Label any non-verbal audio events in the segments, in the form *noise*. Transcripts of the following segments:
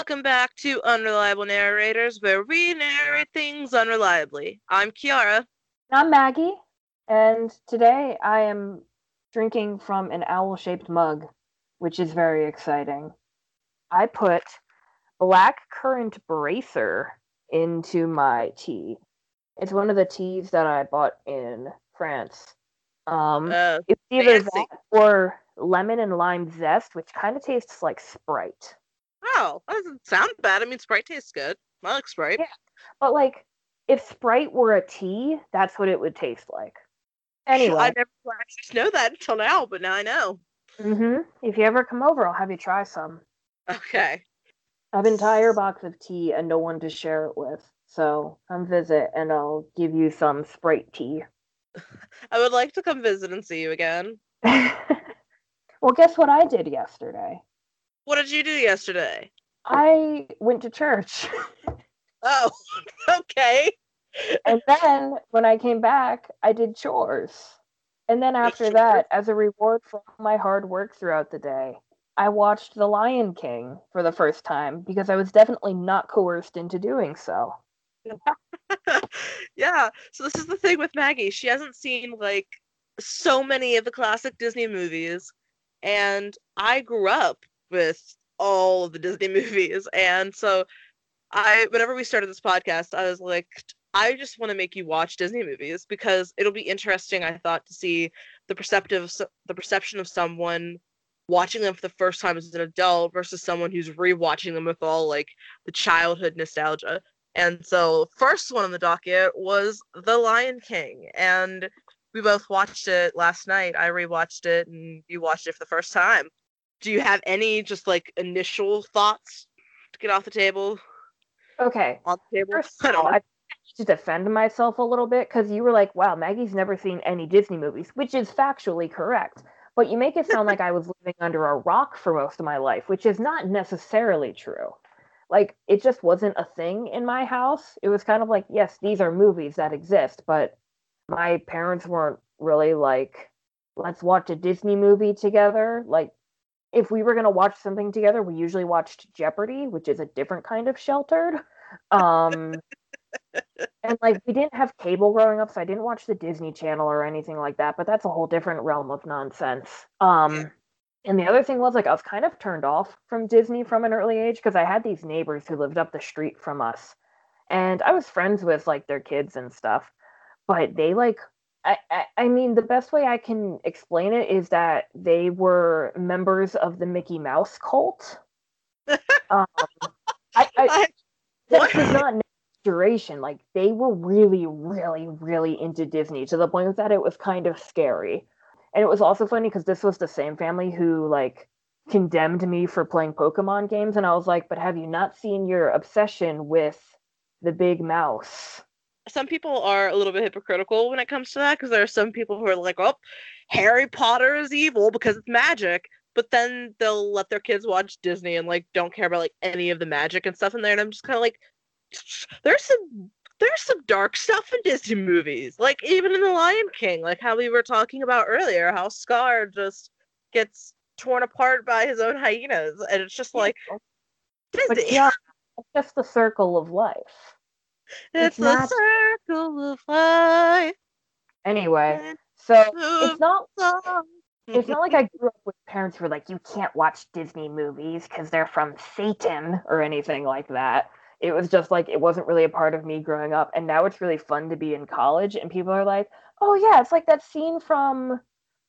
Welcome back to Unreliable Narrators, where we narrate things unreliably. I'm Kiara. I'm Maggie, and today I am drinking from an owl shaped mug, which is very exciting. I put black currant bracer into my tea. It's one of the teas that I bought in France. Um, Uh, it's either fancy. that or lemon and lime zest, which kind of tastes like Sprite. Oh, that doesn't sound bad. I mean, Sprite tastes good. I like Sprite. Yeah. But like, if Sprite were a tea, that's what it would taste like. Anyway, I never actually know that until now, but now I know. hmm if you ever come over, I'll have you try some. Okay. I have an entire box of tea and no one to share it with. So come visit and I'll give you some Sprite tea. *laughs* I would like to come visit and see you again. *laughs* well, guess what I did yesterday? What did you do yesterday? I went to church. *laughs* Oh, *laughs* okay. and then when I came back, I did chores. And then after that, as a reward for my hard work throughout the day, I watched The Lion King for the first time because I was definitely not coerced into doing so. *laughs* yeah. So this is the thing with Maggie. She hasn't seen like so many of the classic Disney movies, and I grew up with all of the Disney *laughs* movies, and so I whenever we started this podcast, I was like, I just want to make you watch Disney movies because it'll be interesting. I thought to see the perceptive the perception of someone watching them for the first time as an adult versus someone who's rewatching them with all like the childhood nostalgia. And so, first one on the docket was The Lion King, and we both watched it last night. I rewatched it, and you watched it for the first time. Do you have any just like initial thoughts to get off the table? Okay, On the table? First *laughs* all. I to defend myself a little bit because you were like, wow, Maggie's never seen any Disney movies, which is factually correct. But you make it sound like I was living *laughs* under a rock for most of my life, which is not necessarily true. Like, it just wasn't a thing in my house. It was kind of like, yes, these are movies that exist, but my parents weren't really like, let's watch a Disney movie together. Like, if we were going to watch something together, we usually watched Jeopardy, which is a different kind of sheltered. *laughs* Um, and like we didn't have cable growing up, so I didn't watch the Disney Channel or anything like that. But that's a whole different realm of nonsense. Um, and the other thing was like I was kind of turned off from Disney from an early age because I had these neighbors who lived up the street from us, and I was friends with like their kids and stuff, but they like. I, I, I mean, the best way I can explain it is that they were members of the Mickey Mouse cult. um, I, *laughs* I, this is not an exaggeration. Like they were really, really, really into Disney to the point that it was kind of scary. And it was also funny because this was the same family who like condemned me for playing Pokemon games, and I was like, "But have you not seen your obsession with the big mouse?" Some people are a little bit hypocritical when it comes to that because there are some people who are like, "Oh, Harry Potter is evil because it's magic," but then they'll let their kids watch Disney and like don't care about like any of the magic and stuff in there, and I'm just kind of like, there's some there's some dark stuff in Disney movies, like even in The Lion King, like how we were talking about earlier, how Scar just gets torn apart by his own hyenas, and it's just like But yeah, it's just the circle of life. It's it's the not- circle of life. Anyway, so it's not it's not like I grew up with parents who were like, you can't watch Disney movies because they're from Satan or anything like that. It was just like it wasn't really a part of me growing up. And now it's really fun to be in college and people are like, oh yeah, it's like that scene from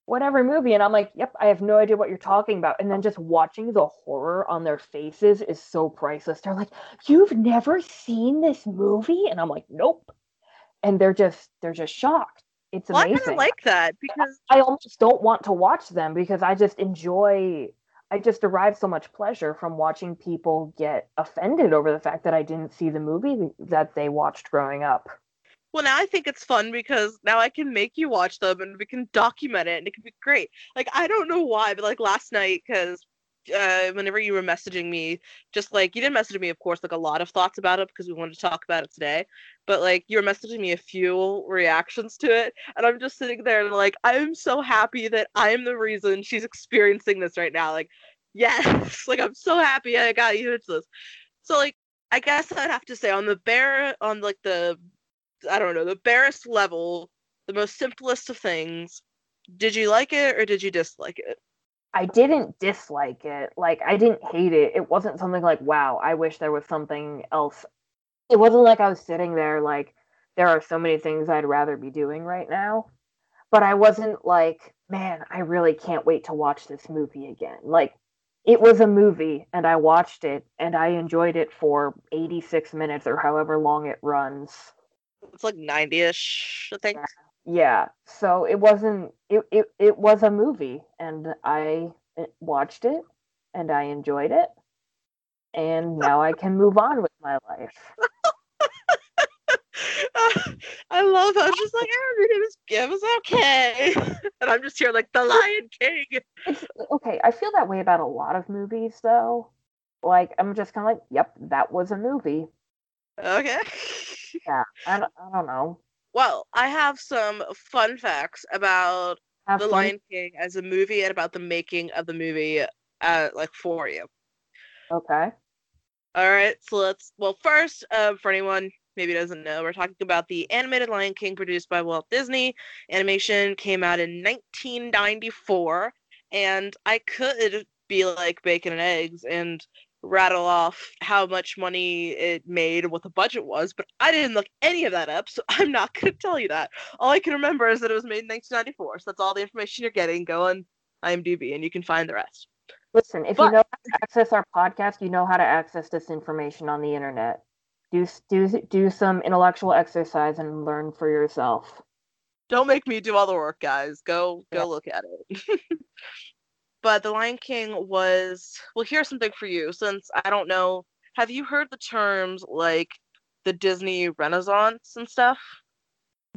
whatever movie. And I'm like, yep, I have no idea what you're talking about. And then just watching the horror on their faces is so priceless. They're like, you've never seen this movie? And I'm like, nope. And they're just they're just shocked. It's Well, I kind of like that because I almost don't want to watch them because I just enjoy I just derive so much pleasure from watching people get offended over the fact that I didn't see the movie that they watched growing up. Well now I think it's fun because now I can make you watch them and we can document it and it can be great. Like I don't know why, but like last night because uh, whenever you were messaging me, just like you didn't message me, of course, like a lot of thoughts about it because we wanted to talk about it today. But like you were messaging me a few reactions to it, and I'm just sitting there and like I'm so happy that I'm the reason she's experiencing this right now. Like, yes, *laughs* like I'm so happy I got you into this. So like I guess I'd have to say on the bear on like the I don't know, the barest level, the most simplest of things, did you like it or did you dislike it? I didn't dislike it. Like I didn't hate it. It wasn't something like, wow, I wish there was something else. It wasn't like I was sitting there like there are so many things I'd rather be doing right now. But I wasn't like, man, I really can't wait to watch this movie again. Like it was a movie and I watched it and I enjoyed it for 86 minutes or however long it runs. It's like 90ish, I think. Yeah yeah so it wasn't it, it it was a movie and i eh, watched it and i enjoyed it and now i can move on with my life *laughs* I love how it's just like everything is give is okay, *laughs* and I'm just here like the Lion King. It's, okay, I feel that way about a lot of movies, though. Like I'm just kind of like, yep, that was a movie. Okay. Yeah, I don't, I don't know. Well, I have some fun facts about Have The fun. Lion King as a movie and about the making of the movie, uh, like for you. Okay. All right, so let's. Well, first, uh, for anyone maybe doesn't know, we're talking about the animated Lion King produced by Walt Disney. Animation came out in 1994, and I could be like bacon and eggs and rattle off how much money it made and what the budget was, but I didn't look any of that up, so *laughs* I'm not going to tell you that. All I can remember is that it was made in 1994, so that's all the information you're getting. Go on IMDb and you can find the rest. Listen, if But- you know how to access our podcast, you know how to access this information on the internet. Do do do some intellectual exercise and learn for yourself. Don't make me do all the work, guys. Go go Yeah. look at it. *laughs* but The Lion King was well. Here's something for you, since I don't know. Have you heard the terms like the Disney Renaissance and stuff?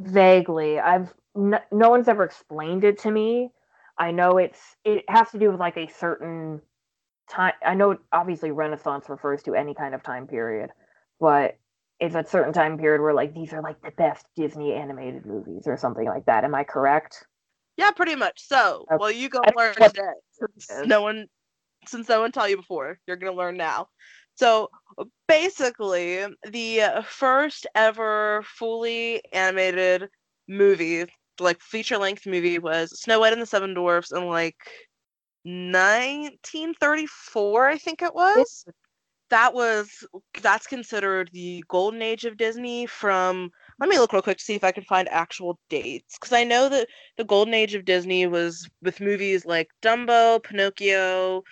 Vaguely, I've n- no one's ever explained it to me. I know it's it has to do with like a certain time. I know obviously Renaissance refers to any kind of time period, but it's a certain time period where like these are like the best Disney animated movies or something like that. Am I correct? Yeah, pretty much. So, Okay. well, you go learn today. Since no one, since no one taught you before, you're gonna learn now. So basically, the first ever fully animated movie, like feature length movie, was Snow White and the Seven Dwarfs in like 1934, I think it was. That was that's considered the golden age of Disney from let me look real quick to see if I can find actual dates because I know that the golden age of Disney was with movies like Dumbo, Pinocchio,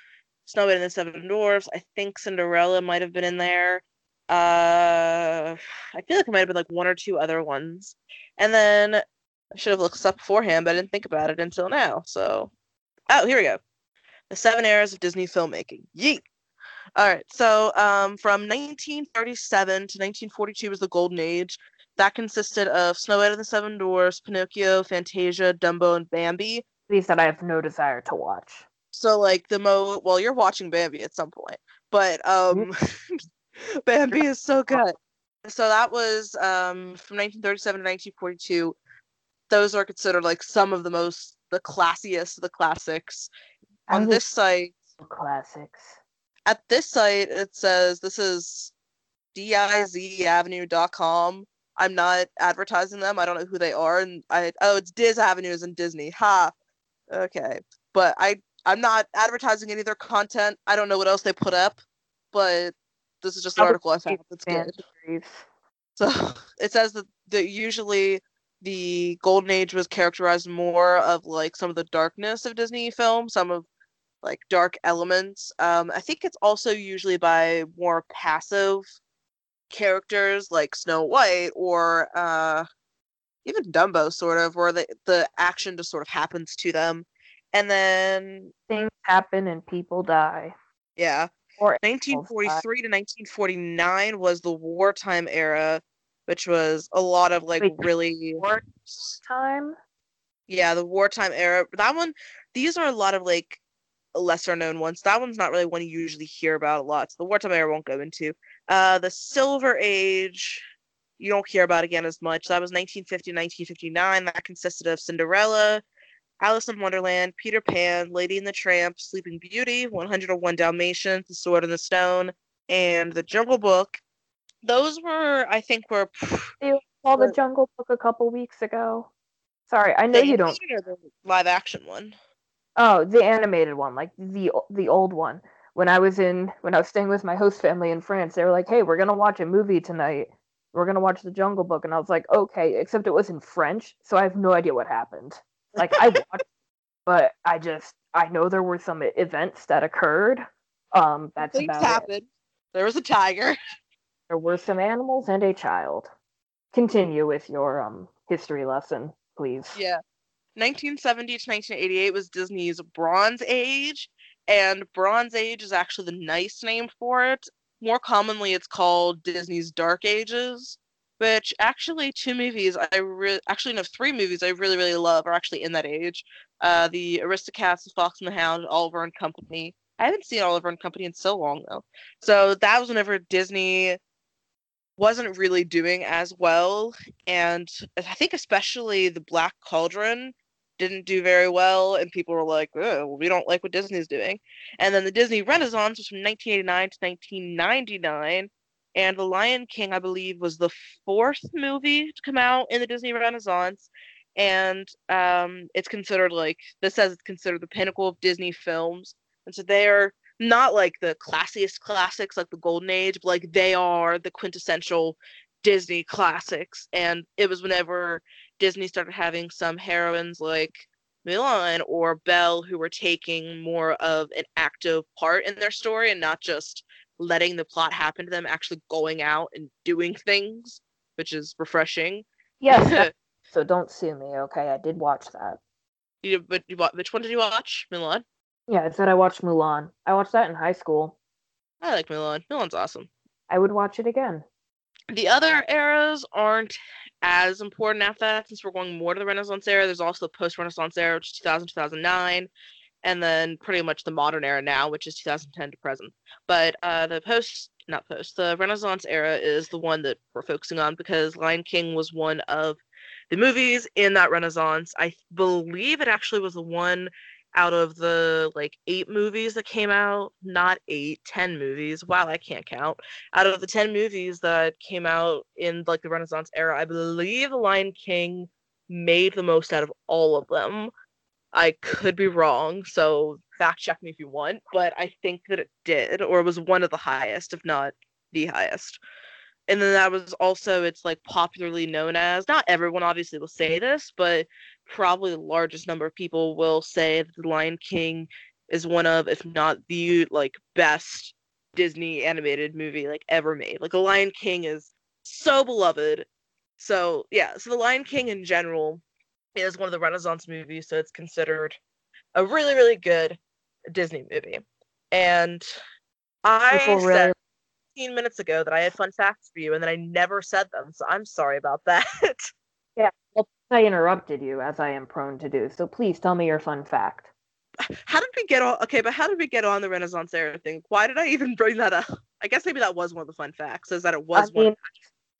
Snow White and the Seven Dwarfs. I think Cinderella might have been in there. Uh, I feel like it might have been like one or two other ones. And then I should have looked this up beforehand, but I didn't think about it until now. So, oh, here we go. The Seven Eras of Disney Filmmaking. Yeet. All right. So, um, from 1937 to 1942 was the golden age. That consisted of Snow White and the Seven Dwarfs, Pinocchio, Fantasia, Dumbo, and Bambi. These that I have no desire to watch. So like the mo well, you're watching Bambi at some point, but um, *laughs* Bambi is so good. So that was um from 1937 to 1942. Those are considered like some of the most the classiest of the classics. On this site, classics. at this site, it says this is dizavenue.com. I'm not advertising them. I don't know who they are, and I oh, it's Diz Avenues and Disney. Ha. Okay, but I I'm not advertising any of their content. I don't know what else they put up, but this is just an article I found that's good. theories. So *laughs* it says that, that usually the golden age was characterized more of like some of the darkness of Disney films, some of like dark elements. Um, I think it's also usually by more passive characters like Snow White or uh, even Dumbo, sort of, where the the action just sort of happens to them, and then Things happen and people die. yeah, Or 1943 to 1949 was the wartime era, which was a lot of like Wait, really war time. yeah, the wartime era. That one, these are a lot of like lesser known ones. That one's not really one you usually hear about a lot. So the wartime era won't go into. Uh, the Silver Age, you don't hear about again as much. That was 1950 1959. That consisted of Cinderella, Alice in Wonderland, Peter Pan, Lady and the Tramp, Sleeping Beauty, 101 Dalmatians, The Sword and the Stone, and The Jungle Book. Those were, I think, were You saw the Jungle Book a couple weeks ago. Sorry, I know you don't. the live action one. Oh, the animated one, like the the old one. When I was in when I was staying with my host family in France, they were like, "Hey, we're gonna watch a movie tonight. We're gonna watch The Jungle Book," and I was like, "Okay," except it was in French, so I have no idea what happened. Like I *laughs* watched, but I just I know there were some events that occurred. Um, that's Things about it. happened. There was a tiger. *laughs* There were some animals and a child. Continue with your um history lesson, please. Yeah. 1970 to 1988 was Disney's Bronze Age, and Bronze Age is actually the nice name for it. More commonly, it's called Disney's Dark Ages, which actually two movies I re- actually no three movies I really really love are actually in that age. Uh, the Aristocats, The Fox and the Hound, Oliver and Company. I haven't seen Oliver and Company in so long though. So that was whenever Disney wasn't really doing as well, and I think especially the Black Cauldron didn't do very well, and people were like, oh, we don't like what Disney's doing. And then the Disney Renaissance was from 1989 to 1999, and The Lion King, I believe, was the fourth movie to come out in the Disney Renaissance, and um, it's considered like this says it's considered the pinnacle of Disney films, and so they're not like the classiest classics like the Golden Age, but like they are the quintessential Disney classics. And it was whenever Disney started having some heroines like Mulan or Belle who were taking more of an active part in their story and not just letting the plot happen to them, actually going out and doing things, which is refreshing. Yes. *laughs* so don't sue me, okay? I did watch that. You, but you, which one did you watch? Mulan. Yeah, I said I watched Mulan. I watched that in high school. I like Mulan. Mulan's awesome. I would watch it again. The other eras aren't as important after that since we're going more to the Renaissance era. There's also the post Renaissance era, which is 2000 2009, and then pretty much the modern era now, which is 2010 to present. But uh, the post, not post, the Renaissance era is the one that we're focusing on because Lion King was one of the movies in that Renaissance. I believe it actually was the one out of the like eight movies that came out not eight ten movies wow i can't count. Out of the 10 movies that came out in like the renaissance era i believe the lion king made the most out of all of them. I could be wrong so fact check me if you want but i think that it did or it was one of the highest if not the highest. And then that was also it's like popularly known as not everyone obviously will say this but probably the largest number of people will say that the lion king is one of if not the like best disney animated movie like ever made like the lion king is so beloved so yeah so the lion king in general is one of the renaissance movies so it's considered a really really good disney movie and i People said really 15 minutes ago that I had fun facts for you and then I never said them. So I'm sorry about *laughs* that. I interrupted you as I am prone to do. So please tell me your fun fact. how did we get on? Okay, but how did we get on the Renaissance era thing? Why did I even bring that up? I guess maybe that was one of the fun facts, is that it was I one. mean,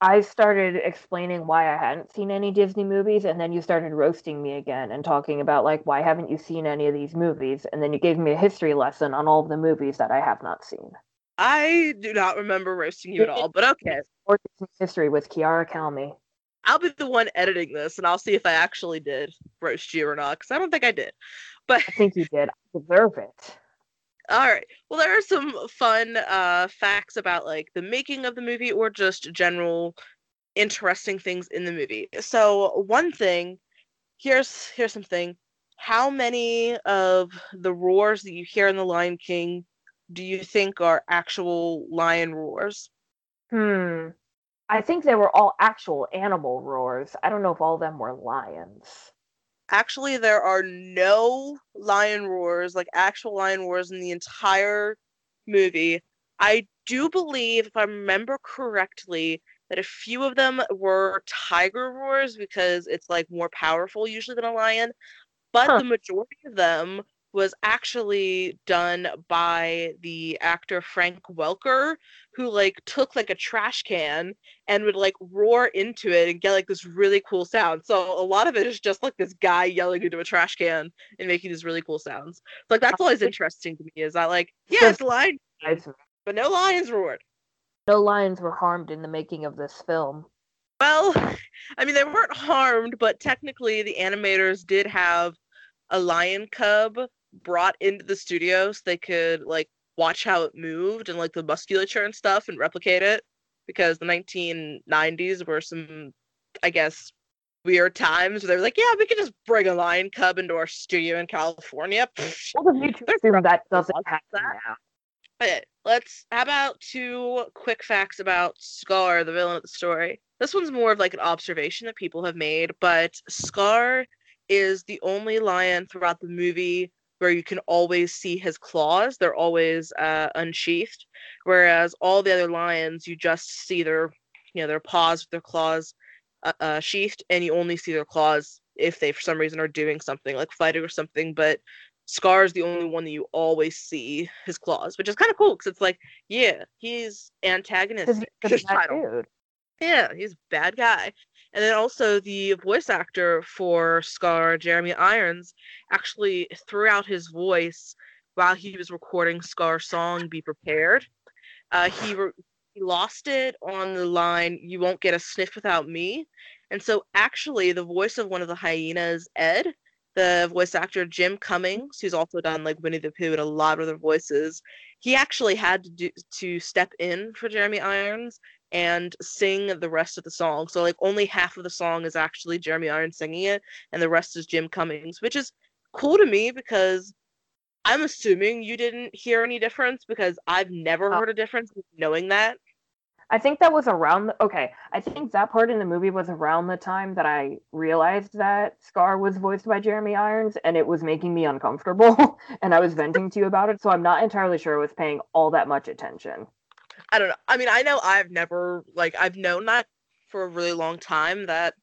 I started explaining why I hadn't seen any Disney movies, and then you started roasting me again and talking about like why haven't you seen any of these movies? And then you gave me a history lesson on all of the movies that I have not seen. I do not remember roasting you at all, but okay. Or Disney history with Kiara Calmy. I'll be the one editing this and I'll see if I actually did roast you or not, because I don't think I did. But I think you did. I deserve it. All right. Well, there are some fun uh, facts about like the making of the movie or just general interesting things in the movie. So one thing, here's here's something. How many of the roars that you hear in The Lion King do you think are actual lion roars? Hmm. I think they were all actual animal roars. I don't know if all of them were lions. Actually, there are no lion roars, like actual lion roars in the entire movie. I do believe, if I remember correctly, that a few of them were tiger roars because it's like more powerful usually than a lion. But Huh. the majority of them was actually done by the actor Frank Welker, who like took like a trash can and would like roar into it and get like this really cool sound. So a lot of it is just like this guy yelling into a trash can and making these really cool sounds. So, like that's always interesting to me. Is that like yeah, So- it's lion but no lions roared. No lions were harmed in the making of this film. Well, *laughs* I mean, they weren't harmed, but technically, the animators did have a lion cub brought into the studio so they could like watch how it moved and like the musculature and stuff and replicate it because the 1990s were some, I guess, weird times where they were like, yeah, we could just bring a lion cub into our studio in California. *laughs* Well, assume that doesn't happen that. now. Okay, let's. How about two quick facts about Scar, the villain of the story? This one's more of like an observation that people have made, but Scar is the only lion throughout the movie where you can always see his claws. They're always uh, unsheathed, whereas all the other lions, you just see their, you know, their paws with their claws uh, uh, sheathed, and you only see their claws if they, for some reason, are doing something like fighting or something. But Scar is the only one that you always see his claws, which is kind of cool because it's like, yeah, he's antagonistic. *laughs* He's a bad dude. Yeah, he's a bad guy. And then also the voice actor for Scar, Jeremy Irons, actually threw out his voice while he was recording Scar's song "Be Prepared." Uh, he re- he lost it on the line "You won't get a sniff without me," and so actually the voice of one of the hyenas, Ed, the voice actor Jim Cummings, who's also done like Winnie the Pooh and a lot of other voices, he actually had to do to step in for Jeremy Irons and sing the rest of the song. So like only half of the song is actually Jeremy Irons singing it, and the rest is Jim Cummings, which is cool to me because I'm assuming you didn't hear any difference because I've never Oh. heard a difference knowing that. I think that was around the, okay. I think that part in the movie was around the time that I realized that Scar was voiced by Jeremy Irons and it was making me uncomfortable *laughs* and I was venting to you about it, so I'm not entirely sure I was paying all that much attention. I don't know. I mean, I know I've never like I've known that for a really long time that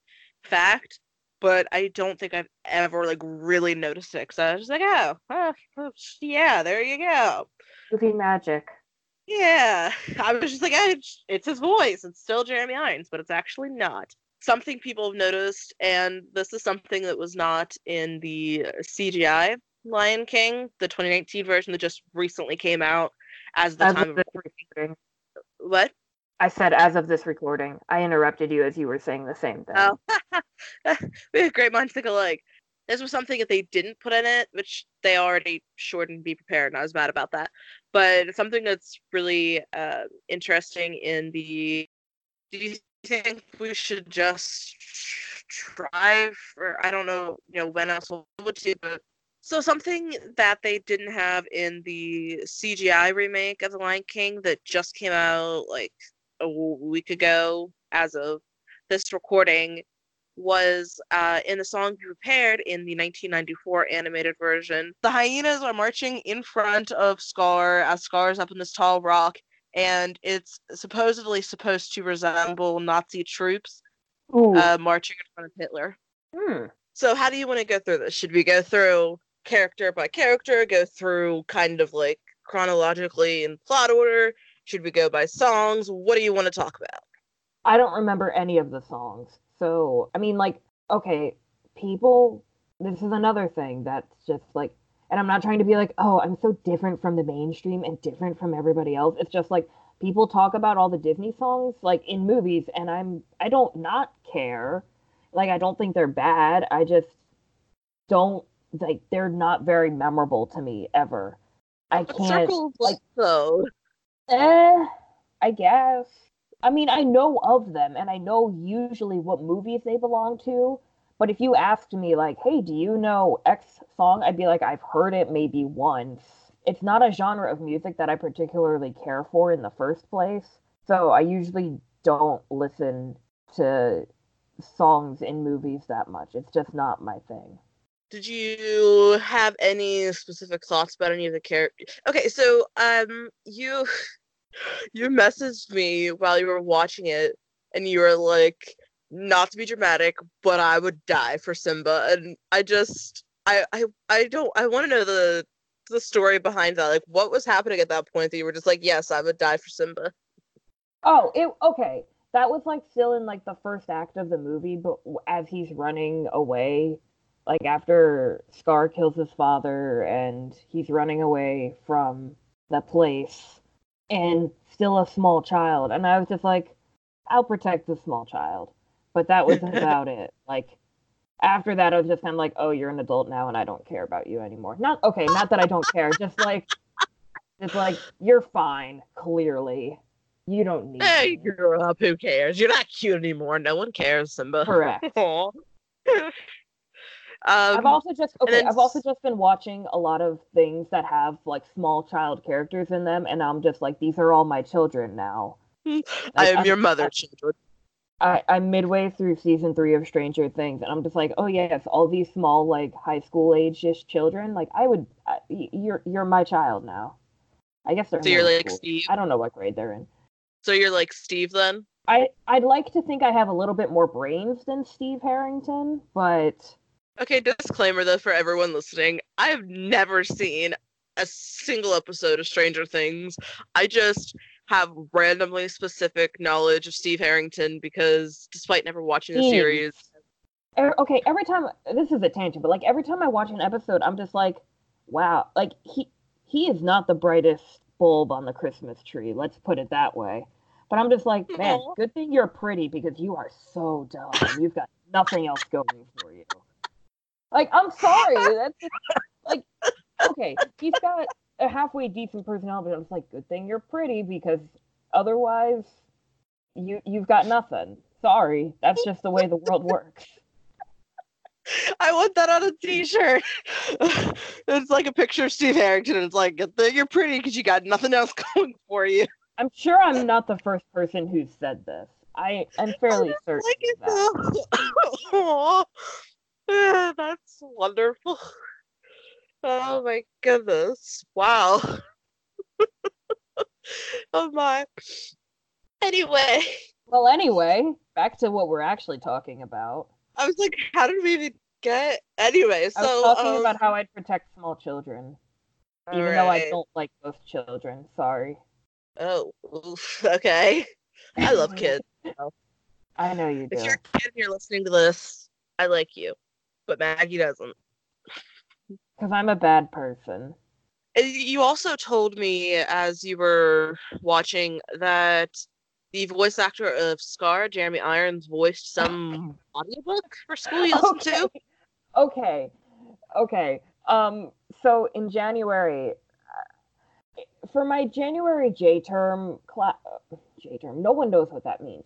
fact, but I don't think I've ever like really noticed it. Cause I was just like, oh, oh, oh, yeah, there you go. Movie magic. Yeah, *laughs* I was just like, it's, his voice. It's still Jeremy Irons, but it's actually not. Something people have noticed, and this is something that was not in the CGI Lion King, the 2019 version that just recently came out as the time of recording. What? I said as of this recording. I interrupted you as you were saying the same thing. Oh, *laughs* we have great minds think alike. This was something that they didn't put in it, which they already shortened "Be Prepared," and I was mad about that. But something that's really uh, interesting in the. Do you think we should just try for? I don't know, you know, when else we'll do it, but so something that they didn't have in the CGI remake of The Lion King that just came out like a week ago, as of this recording, was uh, in the song Be Prepared in the 1994 animated version. The hyenas are marching in front of Scar as Scar is up in this tall rock, and it's supposedly supposed to resemble Nazi troops uh, marching in front of Hitler. hmm. So, how do you want to go through this? Should we go through character by character, go through kind of like chronologically in plot order? Should we go by songs? What do you want to talk about? I don't remember any of the songs. So, I mean, like, okay, people, this is another thing that's just like, and I'm not trying to be like, oh, I'm so different from the mainstream and different from everybody else. It's just like people talk about all the Disney songs like in movies, and I'm, I don't not care. Like, I don't think they're bad. I just don't, like, they're not very memorable to me ever. I can't. Circle of Life, though. Eh, I guess. I mean, I know of them and I know usually what movies they belong to. But if you asked me, like, hey, do you know X song? I'd be like, I've heard it maybe once. It's not a genre of music that I particularly care for in the first place. So I usually don't listen to songs in movies that much. It's just not my thing. Did you have any specific thoughts about any of the characters? Okay, so um, you *laughs* you messaged me while you were watching it, and you were like, not to be dramatic, but I would die for Simba, and I just I I I don't I want to know the the story behind that. Like, what was happening at that point that you were just like, yes, I would die for Simba. Oh, it okay. That was like still in like the first act of the movie, but as he's running away, like after Scar kills his father and he's running away from the place, and still a small child. And I was just like, I'll protect the small child. But that was *laughs* about it. Like after that, I was just kind of like, oh, you're an adult now, and I don't care about you anymore. Not okay, not that I don't care, just like, it's like you're fine. Clearly, you don't need. Hey, me. grew up. Who cares? You're not cute anymore. No one cares, Simba. *laughs* Correct. *laughs* Aw. I've um, also just okay. then I've also just been watching a lot of things that have like small child characters in them, and I'm just like, these are all my children now. I am I'm- your mother, children. I, I'm midway through season three of Stranger Things, and I'm just like, oh yes, all these small like high school age-ish children. Like I would, I, you're you're my child now. I guess they're. So you're like school. Steve. I don't know what grade they're in. So you're like Steve then? I I'd like to think I have a little bit more brains than Steve Harrington, but Okay, disclaimer though for everyone listening. I have never seen a single episode of Stranger Things. I just have randomly specific knowledge of Steve Harrington because despite never watching the Steve. series, Er, okay, every time this is a tangent, but like every time I watch an episode, I'm just like, wow, like he he is not the brightest bulb on the Christmas tree. Let's put it that way. But I'm just like, man, good thing you're pretty because you are so dumb. You've got nothing else going for you. Like, I'm sorry, that's just, like, okay, he's got a halfway decent personality. But I'm like, good thing you're pretty because otherwise, you you've got nothing. Sorry, that's just the way the world works. *laughs* I want that on a t-shirt. *laughs* it's like a picture of Steve Harrington it's like good thing you're pretty because you got nothing else *laughs* going for you. I'm sure I'm not the first person who said this. I am fairly oh, certain like it that. *laughs* that's wonderful. *laughs* Oh my goodness. Wow. *laughs* oh my. Anyway, Well, anyway, back to what we're actually talking about. I was like, how did we even get anyway? So I was talking um, about how I'd protect small children, even though I don't like most children. Sorry. Oh, oof, okay. I love kids. I know you If you're a kid and you're listening to this, I like you. But Maggie doesn't. Because I'm a bad person. You also told me as you were watching that the voice actor of Scar, Jeremy Irons, voiced some *laughs* audiobook for school you listened to. okay. okay. Okay. Um. So in January, uh, for my January J term class, J term. No one knows what that means.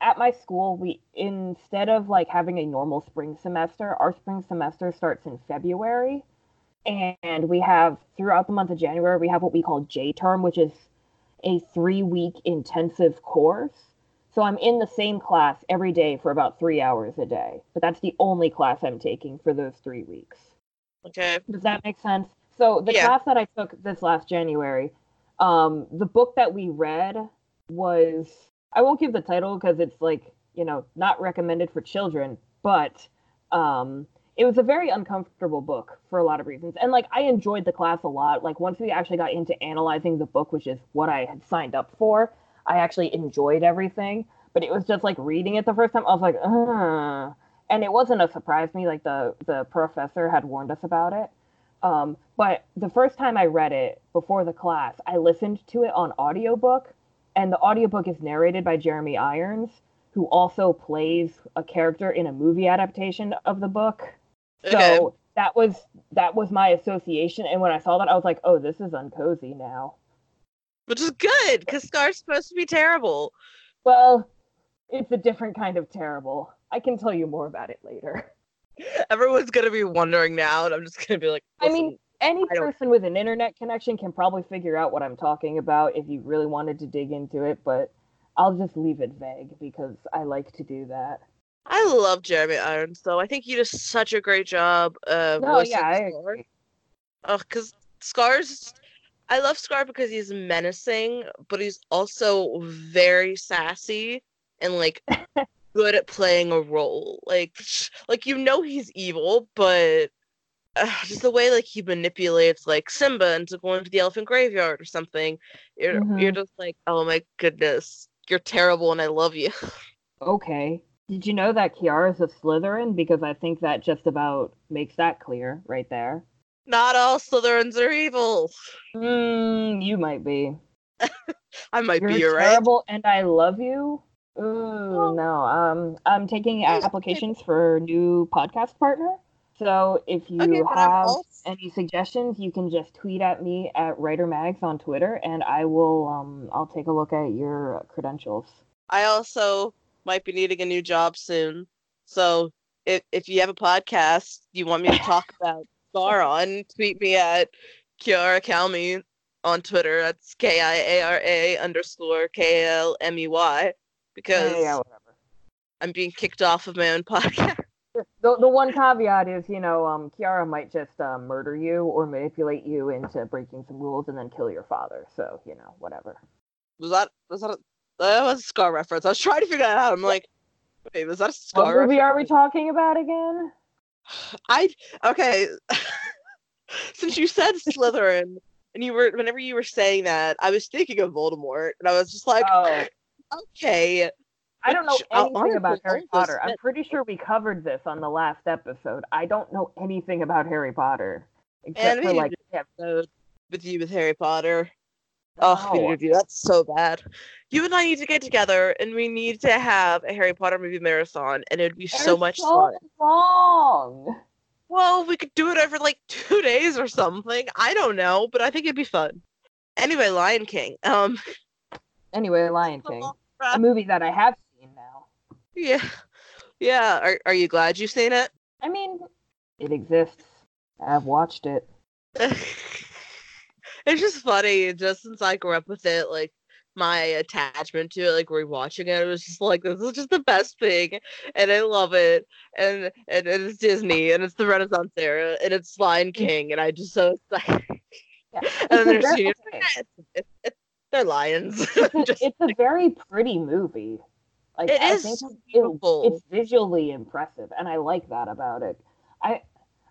At my school, we instead of like having a normal spring semester, our spring semester starts in February, and we have throughout the month of January we have what we call J term, which is a three week intensive course. So I'm in the same class every day for about three hours a day, but that's the only class I'm taking for those three weeks. Okay. Does that make sense? So the Yeah. class that I took this last January, um, the book that we read was I won't give the title because it's like you know not recommended for children, but um, it was a very uncomfortable book for a lot of reasons, and like I enjoyed the class a lot. Like once we actually got into analyzing the book, which is what I had signed up for, I actually enjoyed everything. But it was just like reading it the first time, I was like, Ugh. and it wasn't a surprise to me. Like the the professor had warned us about it. Um, but the first time I read it before the class, I listened to it on audiobook, and the audiobook is narrated by Jeremy Irons, who also plays a character in a movie adaptation of the book. Okay. So that was that was my association, and when I saw that, I was like, "Oh, this is uncozy now." Which is good, because Scar's supposed to be terrible. Well, it's a different kind of terrible. I can tell you more about it later. *laughs* Everyone's gonna be wondering now, and I'm just gonna be like, I mean, "Listen, any person with an internet connection can probably figure out what I'm talking about if you really wanted to dig into it, but I'll just leave it vague because I like to do that. I love Jeremy Irons though. I think he does such a great job of voicing yeah, I agree. Oh, because Scar's. I love Scar because he's menacing, but he's also very sassy and like *laughs* good at playing a role. Like, *laughs* like you know he's evil, but uh, *sighs* just the way like he manipulates like Simba into going to the elephant graveyard or something. You're you're Mhm. just like, oh my goodness, you're terrible, and I love you. *laughs* Okay. Did you know that Kiara's a Slytherin? Because I think that just about makes that clear right there. Not all Slytherins are evil. Mm, you might be. *laughs* I might You're be your right. terrible, and I love you. Ooh, no. Um, I'm taking applications for new podcast partner. So if you Okay, have any suggestions, you can just tweet at me at WriterMags on Twitter, and I will. Um, I'll take a look at your credentials. I also might be needing a new job soon. So if if you have a podcast you want me to talk *laughs* about Star on, tweet me at Kiara Kalmy on Twitter. That's K I A R A underscore K L M E Y because Yeah, yeah. I'm being kicked off of my own *laughs* podcast. The, the one caveat is, you know, um, Kiara might just uh, murder you or manipulate you into breaking some rules and then kill your father. So, you know, whatever. Was that was that a, that was a Scar reference? I was trying to figure that out. I'm like, wait, was that a What Scar movie are we talking about again? *sighs* I okay. *laughs* Since you said Slytherin, and you were whenever you were saying that, I was thinking of Voldemort, and I was just like, Oh, okay, I don't know anything about Harry Potter. I'm pretty sure we covered this on the last episode. I don't know anything about Harry Potter except for like episode with you with Harry Potter. Oh, we No. need to do that's so bad. You and I need to get together, and we need to have a Harry Potter movie marathon, and it would be so much so fun. long. Well, we could do it over like *laughs* two days or something. I don't know, but I think it'd be fun. Anyway, Lion King. Um, Anyway, Lion *laughs* King, a movie that I have. Yeah, yeah. Are Are you glad you've seen it? I mean, it exists. I've watched it. *laughs* it's just funny. Just since I grew up with it, like my attachment to it, like rewatching it, it was just like this is just the best thing, and I love it. And and, and it's Disney, and it's the Renaissance era, and it's Lion King, and I just so excited. Yeah. *laughs* And then It's a very- Genius. *laughs* okay. It's, it's, it's, they're lions. It's a, it's a very pretty movie. Like It I is think beautiful. It, it's visually impressive, and I like that about it. I